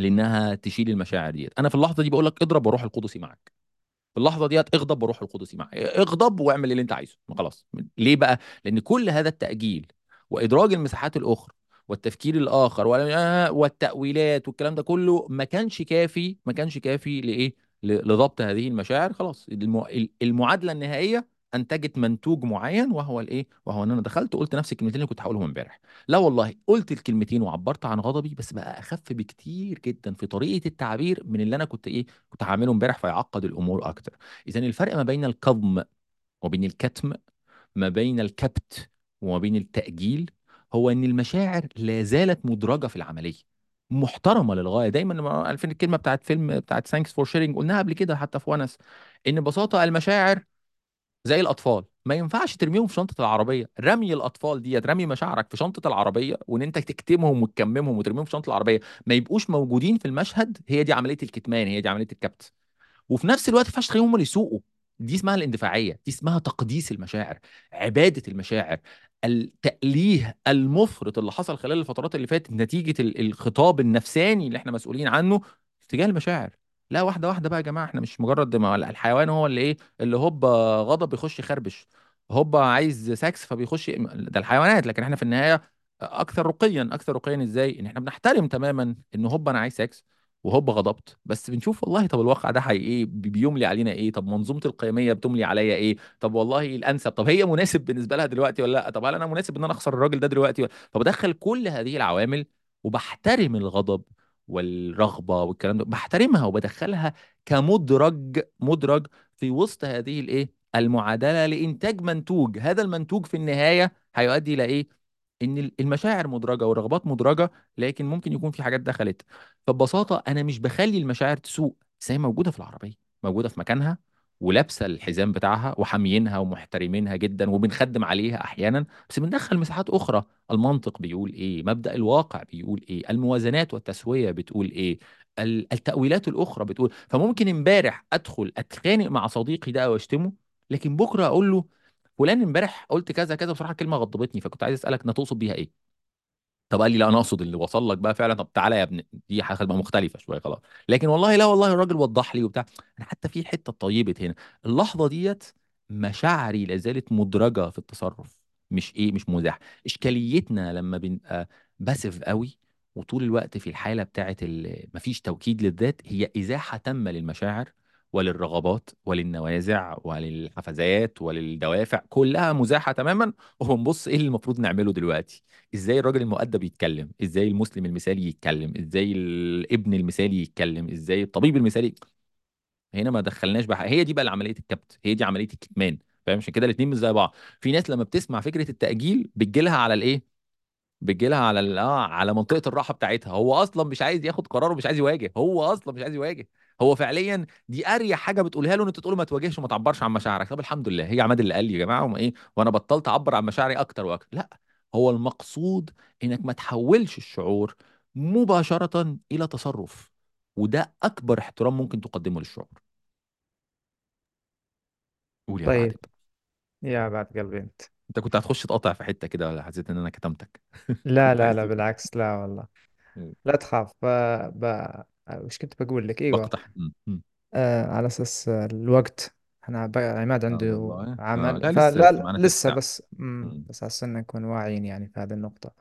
لإنها تشيل المشاعر ديت. أنا في اللحظة دي بقول لك اضرب وروح القدس معك في اللحظة ديت اغضب وروح القدس معك اغضب واعمل اللي أنت عايزه. خلاص. ليه بقى؟ لأن كل هذا التأجيل وإدراج المساحات الأخرى والتفكير الآخر آه، والتأويلات والكلام ده كله ما كانش كافي ما كانش كافي لإيه؟ لضبط هذه المشاعر. خلاص. الم- المعادلة النهائية أنتجت منتوج معين وهو الإيه؟ وهو إن أنا دخلت وقلت نفس الكلمتين اللي كنت هقولهم امبارح. لا والله قلت الكلمتين وعبرت عن غضبي بس بقى أخف بكتير جدا في طريقة التعبير من اللي أنا كنت إيه؟ كنت هعمله امبارح فيعقد الأمور أكتر. اذا الفرق ما بين الكظم وبين الكتم ما بين الكبت وما بين التأجيل هو إن المشاعر لا زالت مدرجة في العملية محترمة للغاية. دايما عارفين الكلمة بتاعت فيلم بتاعت Thanks for Sharing قلناها قبل كده حتى في ونس إن ببساطة المشاعر زي الأطفال. ما ينفعش ترميهم في شنطة العربية. رمي الأطفال ديت رمي مشاعرك في شنطة العربية وإن أنت تكتمهم وتكممهم وترميهم في شنطة العربية. ما يبقوش موجودين في المشهد هي دي عملية الكتمان هي دي عملية الكبت. وفي نفس الوقت ما ينفعش تخليهم هم اللي يسوقوا. دي اسمها الاندفاعية دي اسمها تقديس المشاعر عبادة المشاعر. التأليه المفرط اللي حصل خلال الفترات اللي فاتت نتيجة ال- الخطاب النفساني اللي إحنا مسؤولين عنه تجاه المشاعر. لا واحدة واحدة بقى يا جماعة إحنا مش مجرد ما الحيوان هو اللي إيه اللي هوب غضب يخش يخربش هوب عايز سكس فبيخش ده الحيوانات لكن إحنا في النهاية أكثر رقيا أكثر رقيا إزاي؟ إن إحنا بنحترم تماما إن هوب أنا عايز سكس وهوب غضبت بس بنشوف والله طب الواقع ده حقيقي إيه؟ بي- بيملي علينا إيه؟ طب منظومة القيمية بتملي عليا إيه؟ طب والله الأنسب طب هي مناسب بالنسبة لها دلوقتي ولا لأ؟ طب هل أنا مناسب إن أنا أخسر الراجل ده دلوقتي ولا فبدخل كل هذه العوامل وبحترم الغضب والرغبة والكلام ده بحترمها وبدخلها كمدرج مدرج في وسط هذه الإيه المعادلة لإنتاج منتوج. هذا المنتوج في النهاية هيؤدي إلى إيه؟ إن المشاعر مدرجة والرغبات مدرجة لكن ممكن يكون في حاجات دخلت. فببساطة أنا مش بخلي المشاعر تسوق بس هي موجودة في العربية موجودة في مكانها. ولابسة الحزام بتاعها وحاميينها ومحترمينها جدا وبنخدم عليها أحيانا بس بندخل مساحات أخرى. المنطق بيقول إيه؟ مبدأ الواقع بيقول إيه؟ الموازنات والتسوية بتقول إيه؟ ال- التأويلات الأخرى بتقول. فممكن إمبارح أدخل أتخانق مع صديقي ده أو اشتمه لكن بكرة أقول له فلان إمبارح قلت كذا كذا بصراحة كلمة غضبتني فكنت عايز أسألك أنت تقصد بيها إيه؟ طب قال لي لا أنا أقصد اللي وصل لك بقى فعلا طب تعالى يا ابني دي هتبقى مختلفة شوية خلاص. لكن والله لا والله الراجل وضح لي وبتاع. أنا حتى في حتة طيبة هنا. اللحظة ديت مشاعري لا زالت مدرجة في التصرف مش إيه مش مزاح. إشكاليتنا لما بنبقى باسف قوي وطول الوقت في الحالة بتاعت ال- مفيش توكيد للذات هي إزاحة تامة للمشاعر وللرغبات وللنوازع وللحفزات وللدوافع كلها مزاحة تماما. وبنبص إيه اللي المفروض نعمله دلوقتي؟ إزاي الراجل المؤدب يتكلم؟ إزاي المسلم المثالي يتكلم؟ إزاي الابن المثالي يتكلم؟ إزاي الطبيب المثالي؟ هنا ما دخلناش بقى هي دي بقى عمليه الكبت هي دي عملية الكتمان فاهم؟ عشان كده الاثنين مش زي بعض. في ناس لما بتسمع فكرة التأجيل بتجيلها على الإيه؟ بتجيلها على آه على منطقة الراحة بتاعتها. هو أصلا مش عايز ياخد قرار ومش عايز يواجه هو أصلا مش عايز يواجه. هو فعليا دي أريح حاجة بتقولها له إن أنت تقول ما تواجهش وما تعبرش عن مشاعرك. طب الحمد لله هي عماد اللي قال لي يا جماعة وما إيه وأنا بطلت أعبر عن مشاعري أكتر وأكتر. لا هو المقصود إنك ما تحولش الشعور مباشرة إلى تصرف وده أكبر احترام ممكن تقدمه للشعور. قول يا بعد. طيب يا بعد قلبي أنت. أنت كنت هتخش تقاطع في حتة كده ولا حسيت إن أنا كتمتك؟ لا كنت لا عايز لا تقول. بالعكس لا والله. لا تخاف ب... ب... وش كنت بقول لك إيوه بقطع. آه على أساس الوقت أنا ب... عماد عنده والله آه عمل لا لسه فلا لسه لا، معانا تلت لسه ساعة بس مم. مم. بس على أساس نكون واعيين يعني في هذه النقطة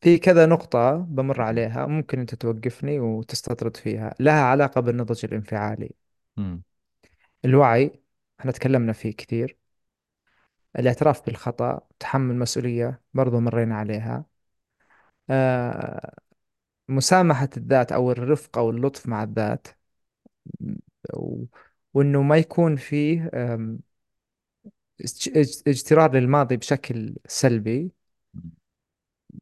في كذا نقطة بمر. عليها ممكن أنت توقفني وتستطرد فيها لها علاقة بالنضج الانفعالي. الوعي إحنا تكلمنا فيه كثير الأعتراف بالخطأ تحمل المسؤولية برضو مرينا عليها آه مسامحة الذات أو الرفق أو اللطف مع الذات و... وإنه ما يكون فيه آم، اج- اج- اجترار للماضي بشكل سلبي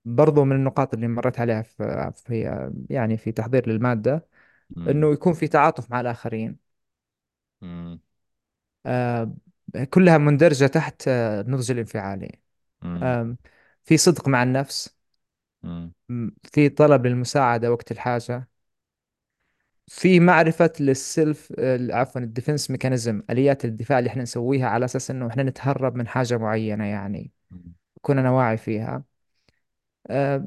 برضو من النقاط اللي مريت عليها في, في يعني في تحضير للمادة مم. إنه يكون في تعاطف مع الآخرين مم. آه كلها مندرجة تحت آه، النضج الانفعالي مم. آم، في صدق مع النفس مم. في طلب للمساعدة وقت الحاجة في معرفة لل self آه، عفوا ال defense mechanism آليات الدفاع اللي إحنا نسويها على أساس إنه إحنا نتهرب من حاجة معينة يعني مم. كون أنا واعي فيها آه،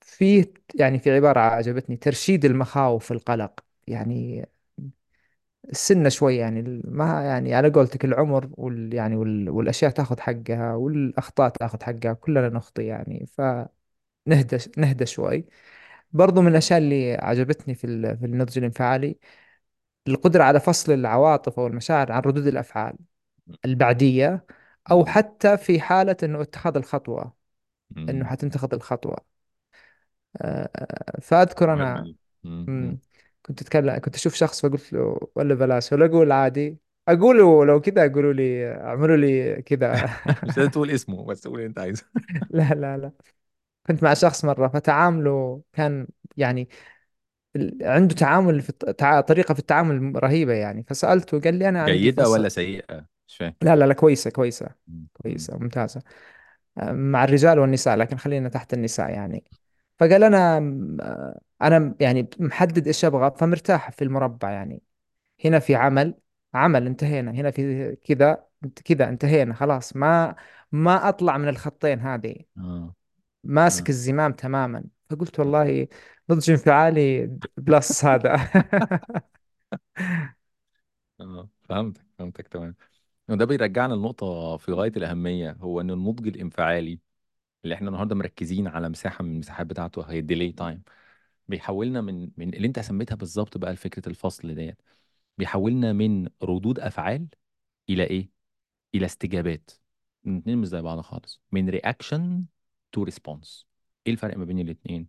في يعني في عبارة عجبتني ترشيد المخاوف القلق يعني السنة شوي يعني ما يعني على قولتك العمر وال يعني وال والأشياء تاخذ حقها والأخطاء تاخذ حقها كلنا نخطي يعني فنهدى نهدى شوي. برضو من الأشياء اللي عجبتني في ال- في النضج الانفعالي القدرة على فصل العواطف أو المشاعر عن ردود الأفعال البعدية أو. حتى في حالة إنه اتخاذ الخطوة مم. حتنتخذ الخطوة. آه، آه، فأذكر أنا مم. كنت أتكلم كنت أشوف شخص فقلت له ولا بلاش ولا أقول عادي. اقولوا لو كذا اقولوا لي أعملوا لي كذا مش لازم تقول اسمه بس قول اللي أنت عايزه. لا لا لا. كنت مع شخص مرة فتعامله كان يعني ال- عنده تعامل في الت- تع- طريقة في التعامل رهيبة يعني. فسألته قال لي أنا عندي جيدة فصل ولا سيئة؟ مش فاهم. لا لا لا كويسة كويسة مم. كويسة ممتازة. آه، مع الرجال والنساء لكن خلينا تحت النساء يعني. فقال أنا آه، أنا يعني محدد إيش أبغى فمرتاح في المربع يعني. هنا في عمل عمل انتهينا. هنا في كذا كذا انتهينا خلاص. ما ما أطلع من الخطين هذه. آه. ماسك الزمام تماما. فقلت والله نضج انفعالي plus هذا. آه فهمتك فهمتك تمام وده بيرجعنا لنقطة في غاية الأهمية هو إن النضج الانفعالي اللي إحنا النهارده مركزين على مساحة من المساحات بتاعته هي ال delay time بيحولنا من من اللي أنت سميتها بالظبط بقى فكرة الفصل ديت بيحولنا من ردود أفعال إلى إيه؟ إلى استجابات. الاتنين مش زي بعض خالص. من reaction to response. إيه الفرق ما بين الاتنين؟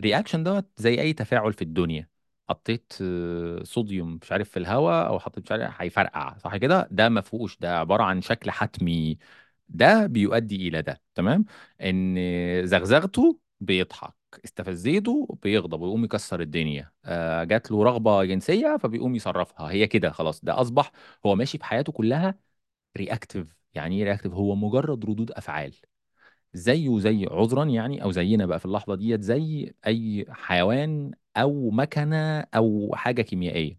reaction دوت زي أي تفاعل في الدنيا. حطيت آه، صوديوم مش عارف في الهواء أو حطيت مش عارف هيفرقع صح كده؟ ده ما فيهوش ده عبارة عن شكل حتمي. ده بيؤدي إلى ده تمام؟ إن زغزغته بيضحك استفزيته بيغضب ويقوم يكسر الدنيا. آه جات له رغبة جنسية فبيقوم يصرفها. هي كده خلاص. ده أصبح هو ماشي في حياته كلها reactive يعني إيه reactive هو مجرد ردود أفعال. زيه زي عذرا يعني أو زينا بقى في اللحظة ديت زي أي حيوان أو مكنة أو حاجة كيميائية.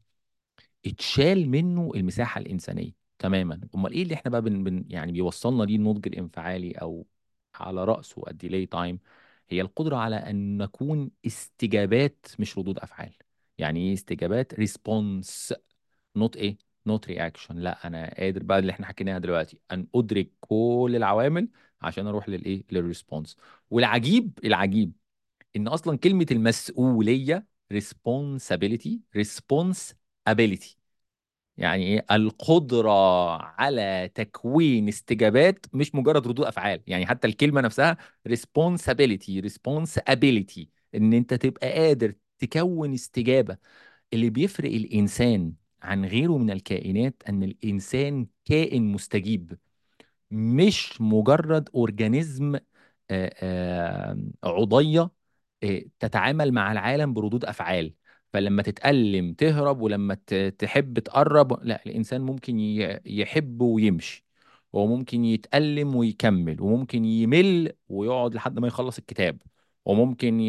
اتشال منه المساحة الإنسانية تماما. أمال إيه اللي إحنا بقى بن بن يعني بيوصلنا ليه النضج الانفعالي أو على رأسه ال delay time هي القدرة على أن نكون استجابات مش ردود أفعال. يعني إيه استجابات؟ response not إيه؟ not reaction لا أنا قادر بقى اللي إحنا حكيناها دلوقتي. أن أدرك كل العوامل عشان أروح للايه؟ لل response والعجيب العجيب ان أصلا كلمة المسؤولية responsibility responsibility. يعني إيه؟ القدرة على تكوين استجابات مش مجرد ردود أفعال. يعني حتى الكلمة نفسها responsibility responsibility. إن أنت تبقى قادر تكون استجابة. اللي بيفرق الإنسان عن غيره من الكائنات أن الإنسان كائن مستجيب. مش مجرد أورجانيزم عضية آه، تتعامل مع العالم بردود أفعال. فلما تتألم تهرب ولما تحب تقرب لا الإنسان ممكن يحب ويمشي وممكن يتألم ويكمل وممكن يمل ويقعد لحد ما يخلص الكتاب وممكن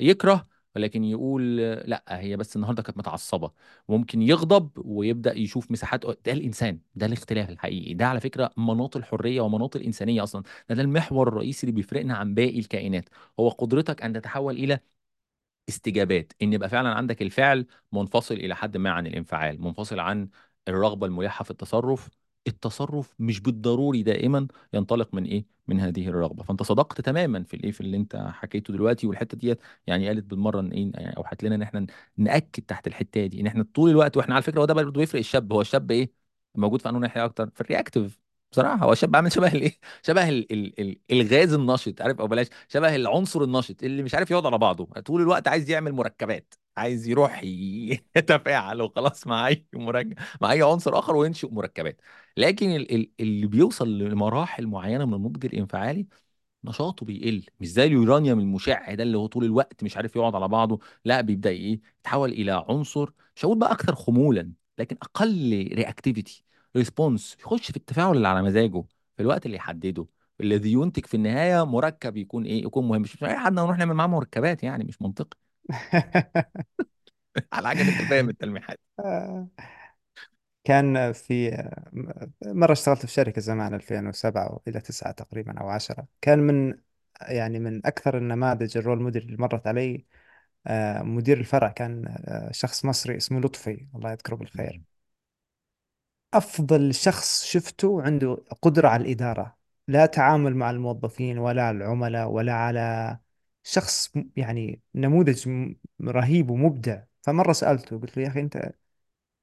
يكره ولكن يقول لأ هي بس النهارده كانت متعصبة. ممكن يغضب ويبدأ يشوف مساحات ده الإنسان ده الاختلاف الحقيقي. ده على فكرة مناط الحرية ومناط الإنسانية أصلا. ده, ده المحور الرئيسي اللي بيفرقنا عن باقي الكائنات. هو قدرتك أن تتحول إلى استجابات إن يبقى فعلا عندك الفعل منفصل إلى حد ما عن الانفعال منفصل عن الرغبة الملحه في التصرف التصرف مش بالضروري دائما ينطلق من إيه؟ من هذه الرغبة. فأنت صدقت تماما في الإيه؟ في اللي أنت حكيته دلوقتي والحتة ديت يعني قالت بالمرة إن إيه؟ يعني أوحت لنا إن إحنا نأكد تحت الحتة دي إن إحنا طول الوقت وإحنا على فكرة هو ده برضه بيفرق الشاب. هو الشاب إيه؟ موجود في انه ناحيه أكتر. في الرياكتيف بصراحة هو الشاب عامل شبه الإيه؟ شبه ال ال ال الغاز النشط عارف؟ أو بلاش شبه العنصر النشط اللي مش عارف يقعد على بعضه. طول الوقت عايز يعمل مركبات. عايز يروح يتفاعل وخلاص مع أي مركب مع أي عنصر آخر وينشئ مركبات لكن ال ال اللي بيوصل لمراحل معينة من النضج الانفعالي نشاطه بيقل. مش زي اليورانيوم المشع ده اللي هو طول الوقت مش عارف يقعد على بعضه لا بيبدأ إيه؟ يتحول إلى عنصر مش هقول بقى أكثر خمولا لكن أقل reactivity response يخش في التفاعل اللي على مزاجه في الوقت اللي يحدده. الذي ينتج في النهاية مركب يكون إيه؟ يكون مهم. مش أي حد نروح نعمل معاه مركبات يعني مش منطقي. على حاجة أنت فاهم التلميحات. كان في مرة اشتغلت في شركة زمان 2007 إلى 9 تقريبا أو 10 كان من يعني من أكثر النماذج الرول موديل اللي مرت علي آه، مدير الفرع كان آه، شخص مصري اسمه لطفي الله يذكره بالخير. أفضل شخص شفته عنده قدرة على الإدارة لا تعامل مع الموظفين ولا العملاء ولا على شخص يعني نموذج رهيب ومبدع. فمرة سألته قلت له يا أخي أنت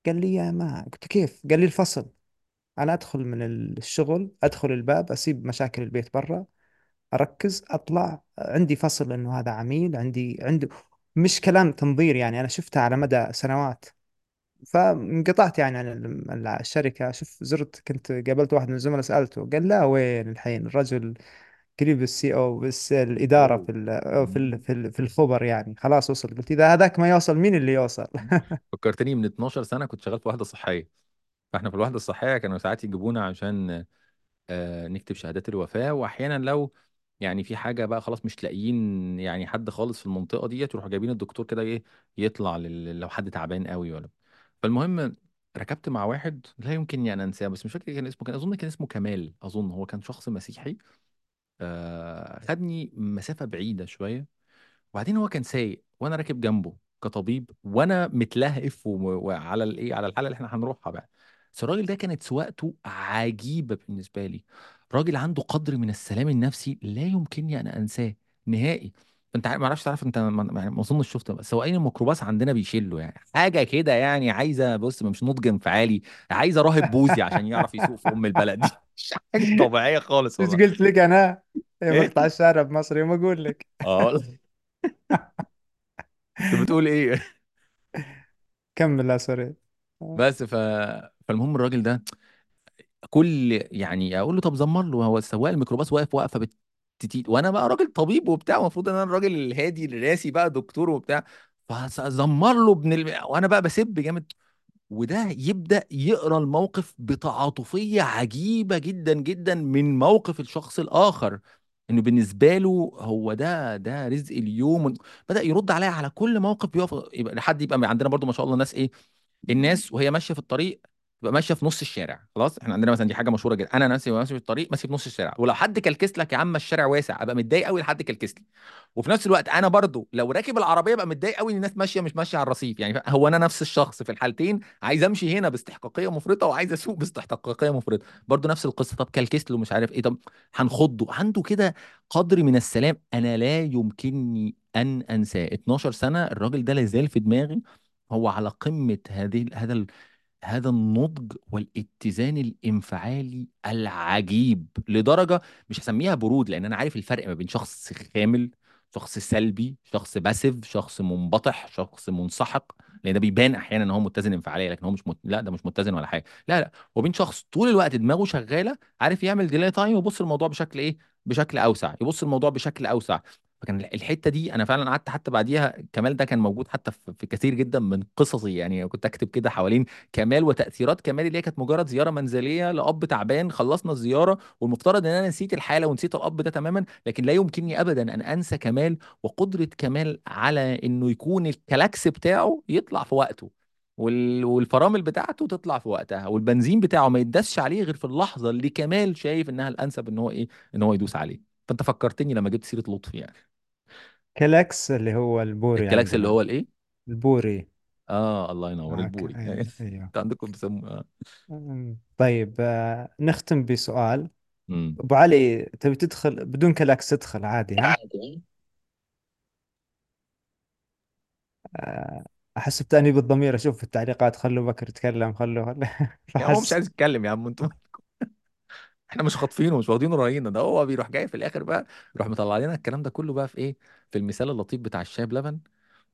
قال لي يا ما قلت كيف؟ قال لي الفصل. أنا أدخل من الشغل أدخل الباب أسيب مشاكل البيت برا أركز أطلع عندي فصل إنه هذا عميل عندي عنده مش كلام تنظير يعني أنا شفتها على مدى سنوات. فانقطعت يعني عن ال- الشركة. شوف زرت كنت قابلت واحد من الزملاء سألته قال لا وين الحين؟ الرجل قريب السي أو بس الإدارة أوه. في ال أو في ال في ال في الخبر يعني. خلاص وصل. قلت إذا هذاك ما يوصل مين اللي يوصل؟ فكرتني من 12 سنة كنت شغال في وحدة صحية. فإحنا في الوحدة الصحية كانوا ساعات يجيبونا عشان آه، نكتب شهادات الوفاة. واحيانا لو يعني في حاجة بقى خلاص مش لاقيين يعني حد خالص في المنطقة ديت يروحوا جايبين الدكتور كده إيه يطلع لل- لو حد تعبان قوي ولا. فالمهم ركبت مع واحد لا يمكن يعني أنساه بس مش فاكر كان اسمه كان أظن كان اسمه كمال أظن هو كان شخص مسيحي. آه خدني مسافة بعيدة شوية وبعدين هو كان سايق وأنا راكب جنبه كطبيب وأنا متلهف وعلى الايه على الحالة اللي إحنا هنروحها بقى. بس الراجل ده كانت سواقته عجيبة بالنسبة لي. راجل عنده قدر من السلام النفسي لا يمكنني أن أنساه نهائي. أنت ما أعرفش تعرف أنت ما يعني ما أظنش شفت بس سواقين الميكروباص عندنا بيشلوا يعني. حاجة كده يعني عايزة بص مش نضج انفعالي عايزة راهب بوذي عشان يعرف يسوق في أم البلد دي. حاجة طبيعية خالص إيش والله. قلت لك أنا؟ يا إيه؟ مقطع الشارع بمصر يوم أقول لك. آه والله. أنت بتقول إيه؟ كمل لا سوري. بس ف... فالمهم الراجل ده كل يعني أقول له طب زمر له هو سواق الميكروباص واقف واقفة بالتتيت وأنا بقى راجل طبيب وبتاع المفروض إن أنا الراجل الهادي الراسي بقى دكتور وبتاع فزمر له ابن ال... وأنا بقى بسب جامد. وده يبدأ يقرأ الموقف بتعاطفية عجيبة جدا جدا من موقف الشخص الآخر انه بالنسبة له هو ده ده رزق اليوم بدأ يرد عليا على كل موقف بيقف يبقى لحد يبقى عندنا برضو ما شاء الله ناس إيه الناس وهي ماشية في الطريق تبقى ماشية في نص الشارع. خلاص؟ إحنا عندنا مثلا دي حاجة مشهورة جدا. أنا نفسي ماشي في الطريق ماشي في نص الشارع. ولو حد كلكس لك يا عم الشارع واسع أبقى متضايق قوي لحد كلكس لي. وفي نفس الوقت أنا برضو لو راكب العربية أبقى متضايق قوي إن الناس ماشية مش ماشية على الرصيف. يعني هو أنا نفس الشخص في الحالتين عايز أمشي هنا باستحقاقية مفرطة وعايز أسوق باستحقاقية مفرطة. برضو نفس القصة. طب كلكس له مش عارف إيه. طب هنخضه. عنده كده قدر من السلام. أنا لا يمكنني أن أنساه. 12 سنة الراجل ده لازال في دماغي. هو على قمة هذه هذا هذا النضج والاتزان الانفعالي العجيب لدرجة مش هسميها برود لأن أنا عارف الفرق ما بين شخص خامل شخص سلبي شخص passive شخص منبطح شخص منسحق لأن ده بيبان أحيانا إن هو متزن انفعاليا لكن هو مش مت... لا ده مش متزن ولا حاجة. لا لا وبين شخص طول الوقت دماغه شغالة عارف يعمل delay time ويبص الموضوع بشكل إيه؟ بشكل أوسع يبص الموضوع بشكل أوسع. فكان الحتة دي أنا فعلا قعدت حتى بعديها كمال ده كان موجود حتى في كثير جدا من قصصي. يعني كنت أكتب كده حوالين كمال وتأثيرات كمال اللي هي كانت مجرد زيارة منزلية لأب تعبان خلصنا الزيارة والمفترض إن أنا نسيت الحالة ونسيت الأب ده تماما لكن لا يمكنني أبدا أن أنسى كمال وقدرة كمال على إنه يكون الكلاكس بتاعه يطلع في وقته وال... والفرامل بتاعته تطلع في وقتها والبنزين بتاعه ما يدسش عليه غير في اللحظة اللي كمال شايف إنها الأنسب إن هو إيه إن هو يدوس عليه. فأنت فكرتني لما جبت سيرة لطفي يعني. كلاكس اللي هو البوري الكلاكس اللي عندنا هو الإيه؟ البوري. آه الله ينور آه ك- البوري أيوه أيوه. أنت عندكم بيسموه آه. أمم. طيب آه نختم بسؤال. أبو علي تبي تدخل؟ بدون كلاكس تدخل عادي ها؟ عادي. آه أحس بتأنيب الضمير. أشوف في التعليقات خلوا بكر يتكلم خلوا خلوا. يا هو مش فحس عايز يتكلم يا عم أنتوا إحنا مش خاطفينه ومش واخدينه راينا ده هو بيروح جاي في الآخر بقى يروح مطلع لنا الكلام ده كله بقى في إيه في المثال اللطيف بتاع الشاي بلبن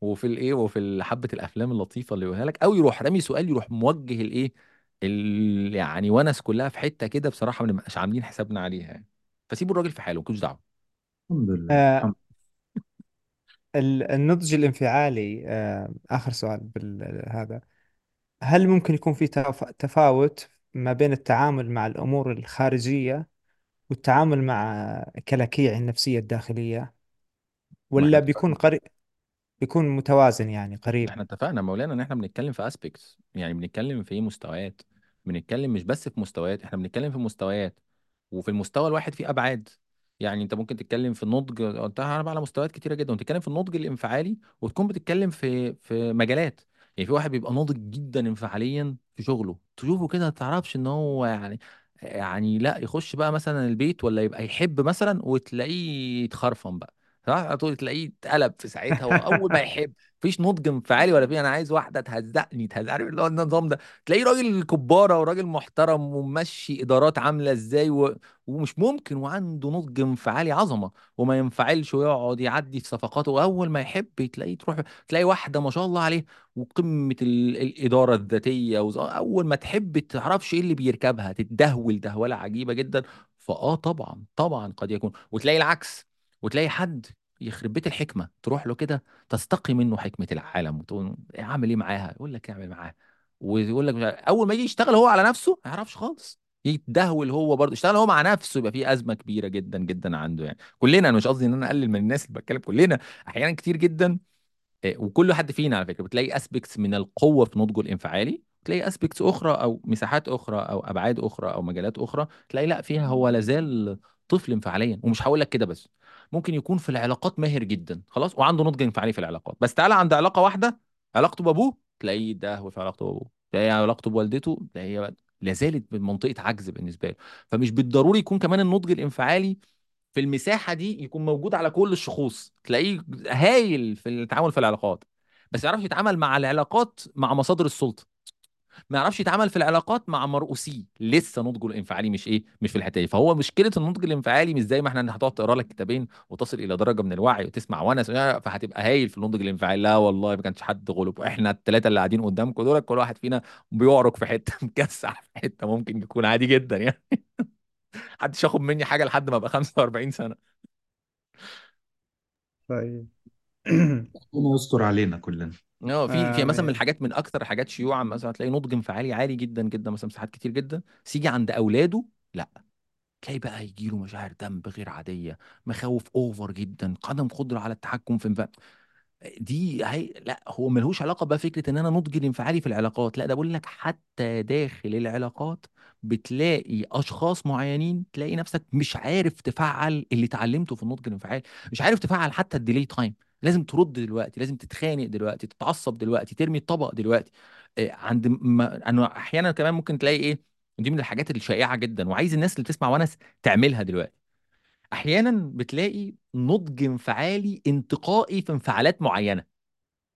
وفي الإيه وفي حبة الأفلام اللطيفة اللي يقولها لك أو يروح رامي سؤال يروح موجه الإيه ال... يعني ونس كلها في حتة كده بصراحة ما بنبقاش عاملين حسابنا عليها يعني. فسيبوا الراجل في حاله مالكوش دعوة. الحمد لله آه الحمد ال- النضج الانفعالي آه آخر سؤال بالهذا. هل ممكن يكون في تف- تفاوت ما بين التعامل مع الأمور الخارجية والتعامل مع كلاكيع النفسية الداخلية ما إحنا ولا بيكون اتفقنا قريب بيكون متوازن يعني قريب؟ إحنا اتفقنا مولانا إن إحنا بنتكلم في اسبيكتس يعني بنتكلم في مستويات بنتكلم مش بس في مستويات إحنا بنتكلم في مستويات وفي المستوى الواحد في أبعاد. يعني أنت ممكن تتكلم في النضج أنت بقى على مستويات كتيرة جدا وتتكلم في النضج الانفعالي وتكون بتتكلم في في مجالات. يعني في واحد بيبقى ناضج جدا انفعاليا في شغله. تشوفه كده ما تعرفش إن هو يعني يعني لأ يخش بقى مثلا البيت ولا يبقى يحب مثلا وتلاقيه يتخرفن بقى. صح؟ تقول تلاقيه اتقلب في ساعتها وأول ما يحب مفيش نضج انفعالي ولا في أنا عايز واحدة تهزقني تهزقني. عارف اللي هو النظام ده؟ تلاقيه راجل كبارة وراجل محترم وماشي إدارات عاملة إزاي و... ومش ممكن وعنده نضج انفعالي عظمة وما ينفعلش ويقعد يعدي في صفقاته. وأول ما يحب تلاقيه تروح تلاقي واحدة ما شاء الله عليه وقمة ال... الإدارة الذاتية وز... أول ما تحب تعرفش إيه اللي بيركبها تتدهول دهولة عجيبة جدا. فآه طبعا طبعا قد يكون. وتلاقي العكس. وتلاقي حد يخرب بيت الحكمة تروح له كده تستقي منه حكمة العالم وتقول اعمل إيه معاها؟ يقول لك اعمل معاها. ويقول لك. أول ما يجي يشتغل هو على نفسه ما يعرفش خالص. يتدهول هو برضه يشتغل هو مع نفسه يبقى في أزمة كبيرة جدا جدا عنده يعني. كلنا أنا مش قصدي إن أنا أقلل من الناس اللي بتكلم كلنا أحيانا كتير جدا آه، وكل حد فينا على فكرة بتلاقي aspects من القوة في نضجه الانفعالي تلاقي aspects أخرى أو مساحات أخرى أو أبعاد أخرى أو مجالات أخرى تلاقي لأ فيها هو لازال طفل انفعاليا. ومش هقول لك كده بس ممكن يكون في العلاقات ماهر جدا. خلاص؟ وعنده نضج انفعالي في العلاقات. بس تعالى عند علاقة واحدة علاقته بأبوه تلاقيه ده في علاقته بأبوه. تلاقيه علاقته بوالدته تلاقيه لازالت بمنطقة عجز بالنسبة له. فمش بالضروري يكون كمان النضج الانفعالي في المساحة دي يكون موجود على كل الشخوص. تلاقيه هايل في التعامل في العلاقات. بس يعرفش يتعامل مع العلاقات مع مصادر السلطة. ما يعرفش يتعامل في العلاقات مع مرؤوسيه. لسه نضجه الانفعالي مش إيه مش في الحتة دي. فهو مشكلة النضج الانفعالي مش زي ما إحنا هتقعد تقرا لك كتابين وتصل إلى درجة من الوعي وتسمع ونس فهتبقى هايل في النضج الانفعالي. لا والله ما كانش حد غلب. إحنا الثلاثه اللي قاعدين قدامكم دول كل واحد فينا بيعرج في حتة مكسح في حتة ممكن يكون عادي جدا يعني. محدش ياخد مني حاجة لحد ما أبقى 45 سنة. طيب. ربنا يستر علينا كلنا. آه في في مثلا من الحاجات من أكثر الحاجات شيوعا مثلا تلاقي نضج انفعالي عالي جدا جدا مثلا مساحات كتير جدا بس يجي عند أولاده لأ. تلاقي بقى يجي له مشاعر ذنب غير عادية مخاوف اوفر جدا عدم قدرة على التحكم في انف... دي هي لأ هو ملهوش علاقة بقى فكرة إن أنا نضجي الانفعالي في العلاقات لأ ده بقول لك حتى داخل العلاقات بتلاقي أشخاص معينين تلاقي نفسك مش عارف تفعل اللي اتعلمته في النضج الانفعالي مش عارف تفعل حتى الديلي تايم لازم ترد دلوقتي لازم تتخانق دلوقتي تتعصب دلوقتي ترمي الطبق دلوقتي. آه، عند ما أنا أحيانا كمان ممكن تلاقي إيه ودي من الحاجات الشائعة جدا وعايز الناس اللي بتسمع ونس تعملها دلوقتي. أحيانا بتلاقي نضج انفعالي انتقائي في انفعالات معينة.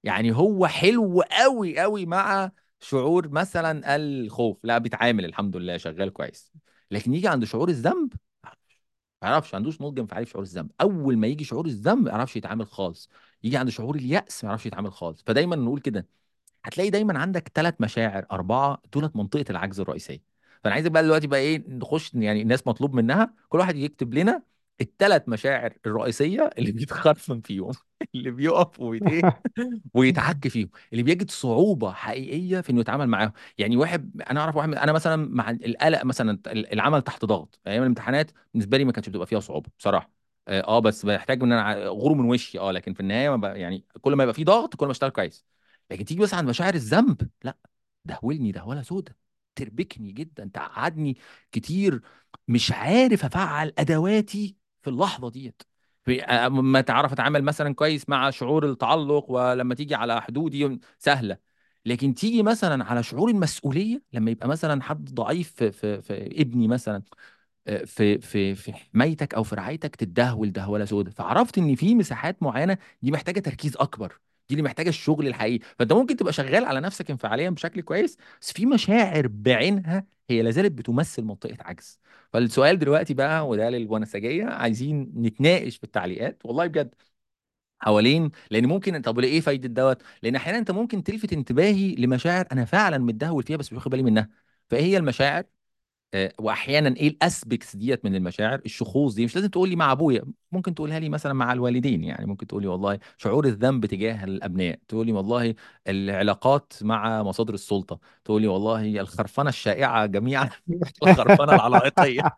يعني هو حلو قوي قوي مع شعور مثلا الخوف. لا بيتعامل الحمد لله شغال كويس. لكن يجي عند شعور الذنب ما يعرفش ما عندوش نضج انفعالي في شعور الذنب. أول ما يجي شعور الذنب ما يعرفش يتعامل خالص. يجي عند شعور اليأس ما يعرفش يتعامل خالص. فدايما نقول كده هتلاقي دايما عندك ثلاث مشاعر أربعة دولت منطقة العجز الرئيسية. فأنا عايزك بقى دلوقتي بقى إيه نخش يعني الناس مطلوب منها كل واحد يكتب لنا الثلاث مشاعر الرئيسية اللي بيتخرفن فيهم اللي بيقف ويت إيه ويتعك فيهم اللي بيجد صعوبة حقيقية في إنه يتعامل معاهم. يعني واحد أنا أعرف واحد أنا مثلا مع القلق مثلا العمل تحت ضغط أيام الامتحانات بالنسبة لي ما كانتش بتبقى فيها صعوبة بصراحة. آه آه، بس بحتاج إن أنا غور من وشي آه لكن في النهاية يعني كل ما يبقى في ضغط كل ما أشتغل كويس. لكن تيجي بس عند مشاعر الذنب لأ دهولني دهوله سودة تربكني جدا تقعدني كتير مش عارف أفعل أدواتي في اللحظة ديت. في آه، ما تعرف اتعامل مثلا كويس مع شعور التعلق ولما تيجي على حدودي سهلة. لكن تيجي مثلا على شعور المسؤولية لما يبقى مثلا حد ضعيف في, في, في ابني مثلا آه، في في في حمايتك أو في رعايتك تدهول دهولة سوداء فعرفت إن في مساحات معينة دي محتاجة تركيز أكبر. دي اللي محتاجة الشغل الحقيقي. فأنت ممكن تبقى شغال على نفسك انفعاليا بشكل كويس بس في مشاعر بعينها هي لازالت بتمثل منطقة عجز. فالسؤال دلوقتي بقى وده للونسجية عايزين نتناقش في التعليقات. والله بجد حوالين لأن ممكن طب إيه فايدة دوت؟ لأن أحيانا أنت ممكن تلفت انتباهي لمشاعر أنا فعلا متدهول فيها بس مش واخد بالي منها. فإيه هي المشاعر؟ واحيانا إيه الاسبكتس ديت من المشاعر؟ الشخوص دي. مش لازم تقول لي مع أبويا ممكن تقولها لي مثلا مع الوالدين. يعني ممكن تقول لي والله شعور الذنب تجاه الأبناء. تقول لي والله العلاقات مع مصادر السلطة. تقول لي والله الخرفنة الشائعة جميعا. الخرفنة العلائقيه أنا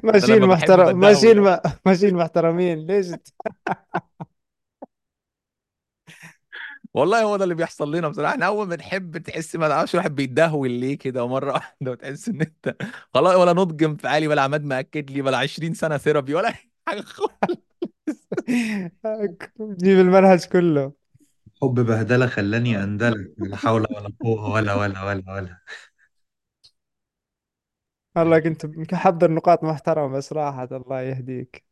ماشيين محترم ماشيين. ماشيين محترمين. ليش؟ والله هو ده اللي بيحصل لنا بصراحة. إحنا أول ما نحب تحس ما تعرفش الواحد بيتدهول ليه كده مره واحدة وتحس إن أنت خلاص ولا نضج انفعالي ولا عماد مأكد لي ولا 20 سنة ثيرابي ولا حاجة خالص. جيب المنهج كله. حب بهدلة خلاني أندلع لا حول ولا قوة ولا ولا ولا ولا. والله كنت محضر نقاط محترمة بس راحت الله يهديك.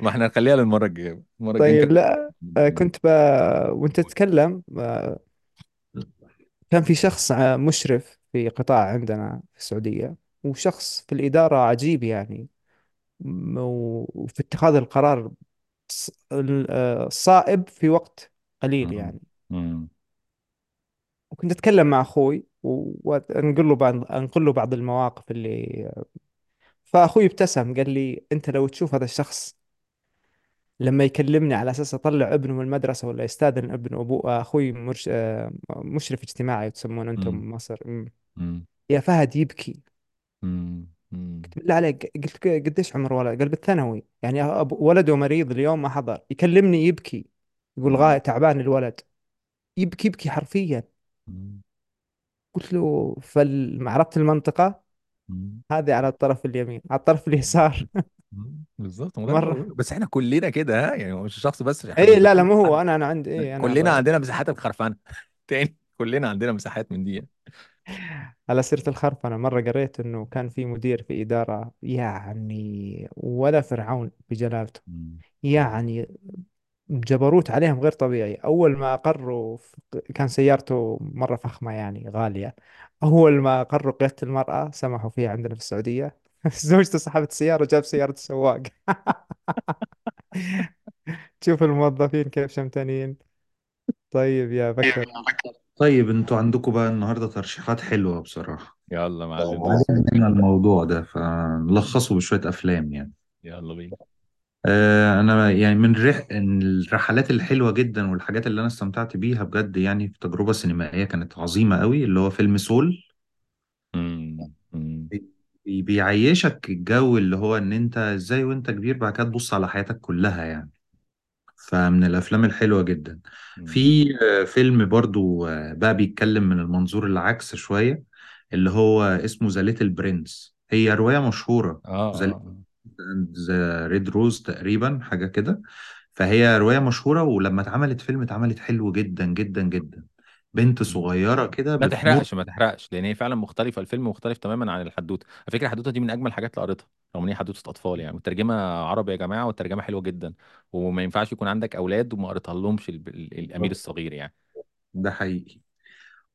ما إحنا نخليها للمرة الجاية المرة الجاية طيب لا آه، كنت ب... وانت تتكلم آه، كان في شخص ع- مشرف في قطاع عندنا في السعودية وشخص في الإدارة عجيب يعني م- وفي اتخاذ القرار ص- ال- آه، صائب في وقت قليل. يعني. وكنت أتكلم مع أخوي و- وأنقل له بعض أنقل له بعض المواقف اللي فأخوي ابتسم قال لي أنت لو تشوف هذا الشخص لما يكلمني على أساس أطلع ابنه من المدرسة ولا يستأذن ابنه أبوه أخوي مرش... آه، مشرف اجتماعي تسمون مم. أنتم مصر مم. مم. يا فهد يبكي مم. مم. قلت بالله عليك قلت ك- قديش عمر ولد قال بالثانوي يعني ولده مريض اليوم ما حضر يكلمني يبكي يقول غاية. تعبان الولد يبكي يبكي حرفيا مم. قلت له فال... عرفت المنطقة مم. هذه على الطرف اليمين على الطرف اليسار مم. بالظبط ما ده اللي مرة بقوله. بس إحنا كلنا كده ها يعني هو مش شخص بس إحنا مش اي لا لا مو هو أنا أنا عندي إيه أنا كلنا ب... عندنا مساحات الخرفانه تاني كلنا عندنا مساحات من دي. على سيرة الخرف أنا مرة قريت إنه كان في مدير في إدارة يعني ولا فرعون بجلالته مم. يعني جبروت عليهم غير طبيعي. أول ما أقروا في- كان سيارته مرة فخمة يعني غالية. أول ما أقروا قيادة المرأة سمحوا فيها عندنا في السعودية. زوجته صاحبة السيارة جاب سيارة السواق. تشوف الموظفين كيف شمتانين. طيب يا بكر. طيب أنتوا عندكم بقى النهارده ترشيحات حلوة بصراحة. يلا معلم. عجبني الموضوع ده فنلخصه بشوية أفلام يعني. يلا بينا. آه أنا يعني من رح... الرحلات الحلوة جدا والحاجات اللي أنا استمتعت بيها بجد يعني في تجربة سينمائية كانت عظيمة قوي اللي هو فيلم سول. بي- بيعيشك الجو اللي هو إن أنت إزاي وأنت كبير بعد كده تبص على حياتك كلها يعني. فمن الأفلام الحلوة جدا. في آه، فيلم برضو آه، بقى بيتكلم من المنظور العكس شوية اللي هو اسمه The Little Prince هي رواية مشهورة. آه the آه. the red rose تقريبا حاجة كده. فهي رواية مشهورة ولما اتعملت فيلم اتعملت حلو جدا جدا جدا. بنت مم. صغيرة كده ما تحرقش ما تحرقش لأن هي فعلا مختلفة الفيلم مختلف تماما عن الحدوتة. على فكرة الحدوتة دي من أجمل الحاجات اللي قريتها رغم إن هي حدوتة أطفال يعني. والترجمة عربي يا جماعة والترجمة حلوة جدا. وما ينفعش يكون عندك أولاد وما قريتها لهمش ال- ال- الأمير الصغير يعني. ده حقيقي.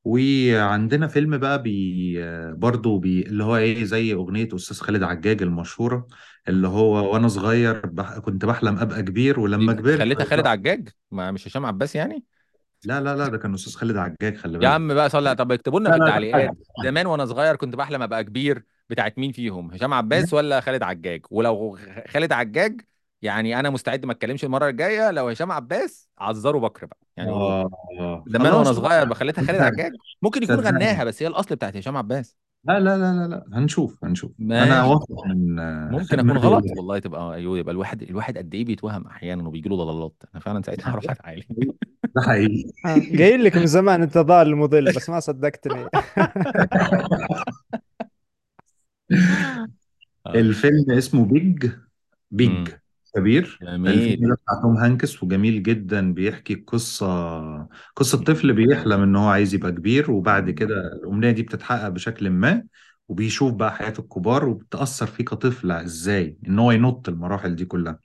وعندنا فيلم بقى بي برضه بي اللي هو إيه زي أغنية أستاذ خالد عجاج المشهورة. اللي هو وأنا صغير بح... كنت بحلم أبقى كبير ولما دي كبرت خليتها خالد عجاج؟ ما مش هشام عباس يعني؟ لا لا لا ده كان أستاذ خالد عجاج خلي يا بالك. عم بقى صلي طب اكتبوا لنا لا في لا لا التعليقات زمان وأنا صغير كنت بحلم أبقى كبير بتاعت مين فيهم؟ هشام عباس ولا خالد عجاج؟ ولو خالد عجاج يعني أنا مستعد ما أتكلمش المرة الجاية لو هشام عباس عذروا بكر بقى. يعني آه آه. زمان وأنا خلاص. صغير بخليتها خالد صدقني عجاج. ممكن يكون صدقني غناها بس هي الأصل بتاعت هشام عباس. لا لا لا لا لا. هنشوف هنشوف. أنا ماشي. واثق من ممكن أكون غلط رؤيتك والله تبقى أيوه يبقى الواحد الواحد قد إيه بيتوهم أحيانا وبيجي له ضلالات. أنا فعلا ساعتها هروح اتعالج ده حقيقي. آه. قايل لك من زمان أنت ضال مضل بس ما صدقتني. آه. الفيلم اسمه بيج. بيج. امم كبير. الفيلم جميل ده بتاع توم هانكس وجميل جدا. بيحكي قصة قصة طفل بيحلم إن هو عايز يبقى كبير وبعد كده الأمنية دي بتتحقق بشكل ما وبيشوف بقى حياة الكبار وبتأثر فيه كطفل إزاي؟ إن هو ينط المراحل دي كلها.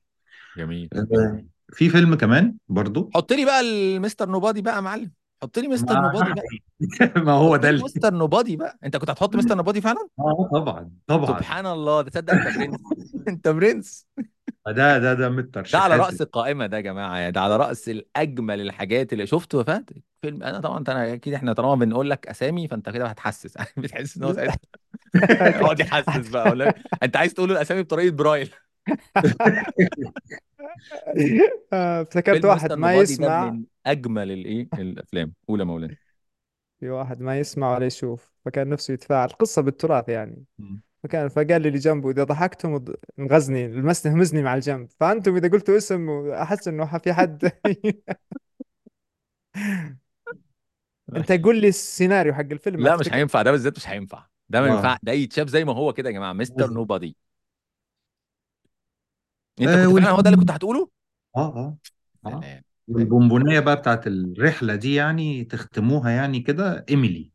جميل. آه، في فيلم كمان برضو. حط لي بقى ال Mister Nobody بقى يا معلم. حط لي مستر ما Nobody بقى. ما هو حط ده لي اللي Mister Nobody بقى. أنت كنت هتحط Mister Nobody فعلا؟ آه طبعا طبعا. سبحان الله ده تصدق أنت برنس. أنت برنس. ده ده ده من ده على الترشيحات رأس القائمة ده يا جماعة يعني ده على رأس الأجمل الحاجات اللي شفته يا فهد فيلم أنا طبعا أنا أكيد إحنا طالما بنقول لك أسامي فأنت كده هتحسس. بتحس إن هو ساعتها. أقعد يحسس بقى ولا أنت عايز تقول الأسامي بطريقة برايل. آه، افتكرت فيلم واحد مستر ما نوبادي ده يسمع. من أجمل الإيه الأفلام. أولى مولانا في واحد ما يسمع ولا يشوف فكان نفسه يتفاعل. قصة بالتراث يعني. فكان فقال لي اللي جنبه إذا ضحكتم انغزني لمسته همزني مع الجنب. فأنتم إذا قلتوا اسم أحس إنه في حد. أنت ماشي قول لي السيناريو حق الفيلم لا مش هينفع ده بالذات مش هينفع. ده ما ينفع ده يتشاف زي ما هو كده يا جماعة مستر نوبادي أنت آه كنت فعلا هو ده اللي كنت هتقوله؟ آه آه. آه. سلام سلام والبونبونية بقى بتاعت الرحلة دي يعني تختموها يعني كده إيميلي.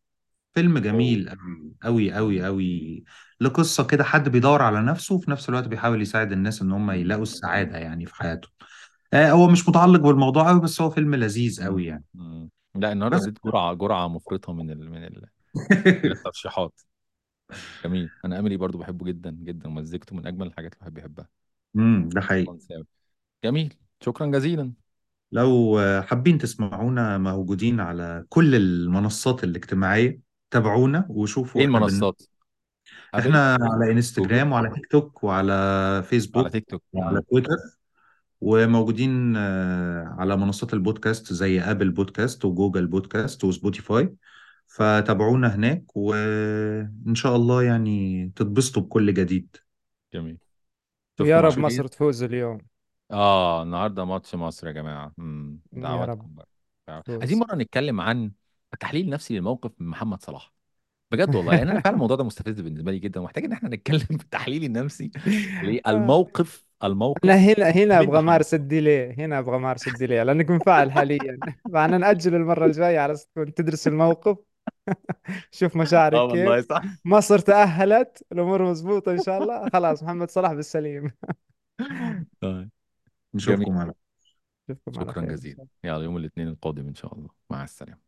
فيلم أوه. جميل أوي قوي قوي قوي لقصة كده حد بيدور على نفسه وفي نفس الوقت بيحاول يساعد الناس إن هم. يلاقوا السعادة يعني في حياتهم. آه هو مش متعلق بالموضوع قوي بس هو فيلم لذيذ. قوي يعني مم. لا النهارده بس اديت جرعة جرعة مفرطة من ال... من ال... من الترشيحات. جميل. أنا املي برضو بحبه جدا جدا ومزجته من أجمل الحاجات اللي بحب يحبها. امم ده حقيقي. جميل. شكرا جزيلا. لو حابين تسمعونا موجودين على كل المنصات الاجتماعية تابعونا وشوفوا إيه إحنا بن... المنصات؟ إحنا على انستجرام وعلى تيك توك وعلى على فيسبوك تيك توك وعلى. تويتر وموجودين آه، على منصات البودكاست زي ابل بودكاست وجوجل بودكاست وسبوتيفاي فتابعونا هناك وإن شاء الله يعني تتبسطوا بكل جديد. جميل. ويا رب مصر تفوز اليوم. آه النهارده ماتش مصر يا جماعة. امم يا رب دعواتكم بقى. عايزين تفوز. مرة نتكلم عن التحليل النفسي للموقف من محمد صلاح. بجد والله. يعني أنا فعلا الموضوع ده مستفز بالنسبة لي جدا ومحتاج إن إحنا نتكلم في التحليل النفسي للموقف أنا الموقف هنا هنا من أبغى أمارس الديلي هنا أبغى أمارس الديلي لانك منفعل حاليا. فانا ناجل المرة الجاية على أساس تكون تدرس الموقف. شوف آه مشاعرك كيف. والله صح مصر تأهلت الأمور مضبوطة إن شاء الله. خلاص محمد صلاح بالسليم. طيب. نشوفكم على شكرا خير جزيلا. يلا يوم الاثنين القادم إن شاء الله. مع السلامة.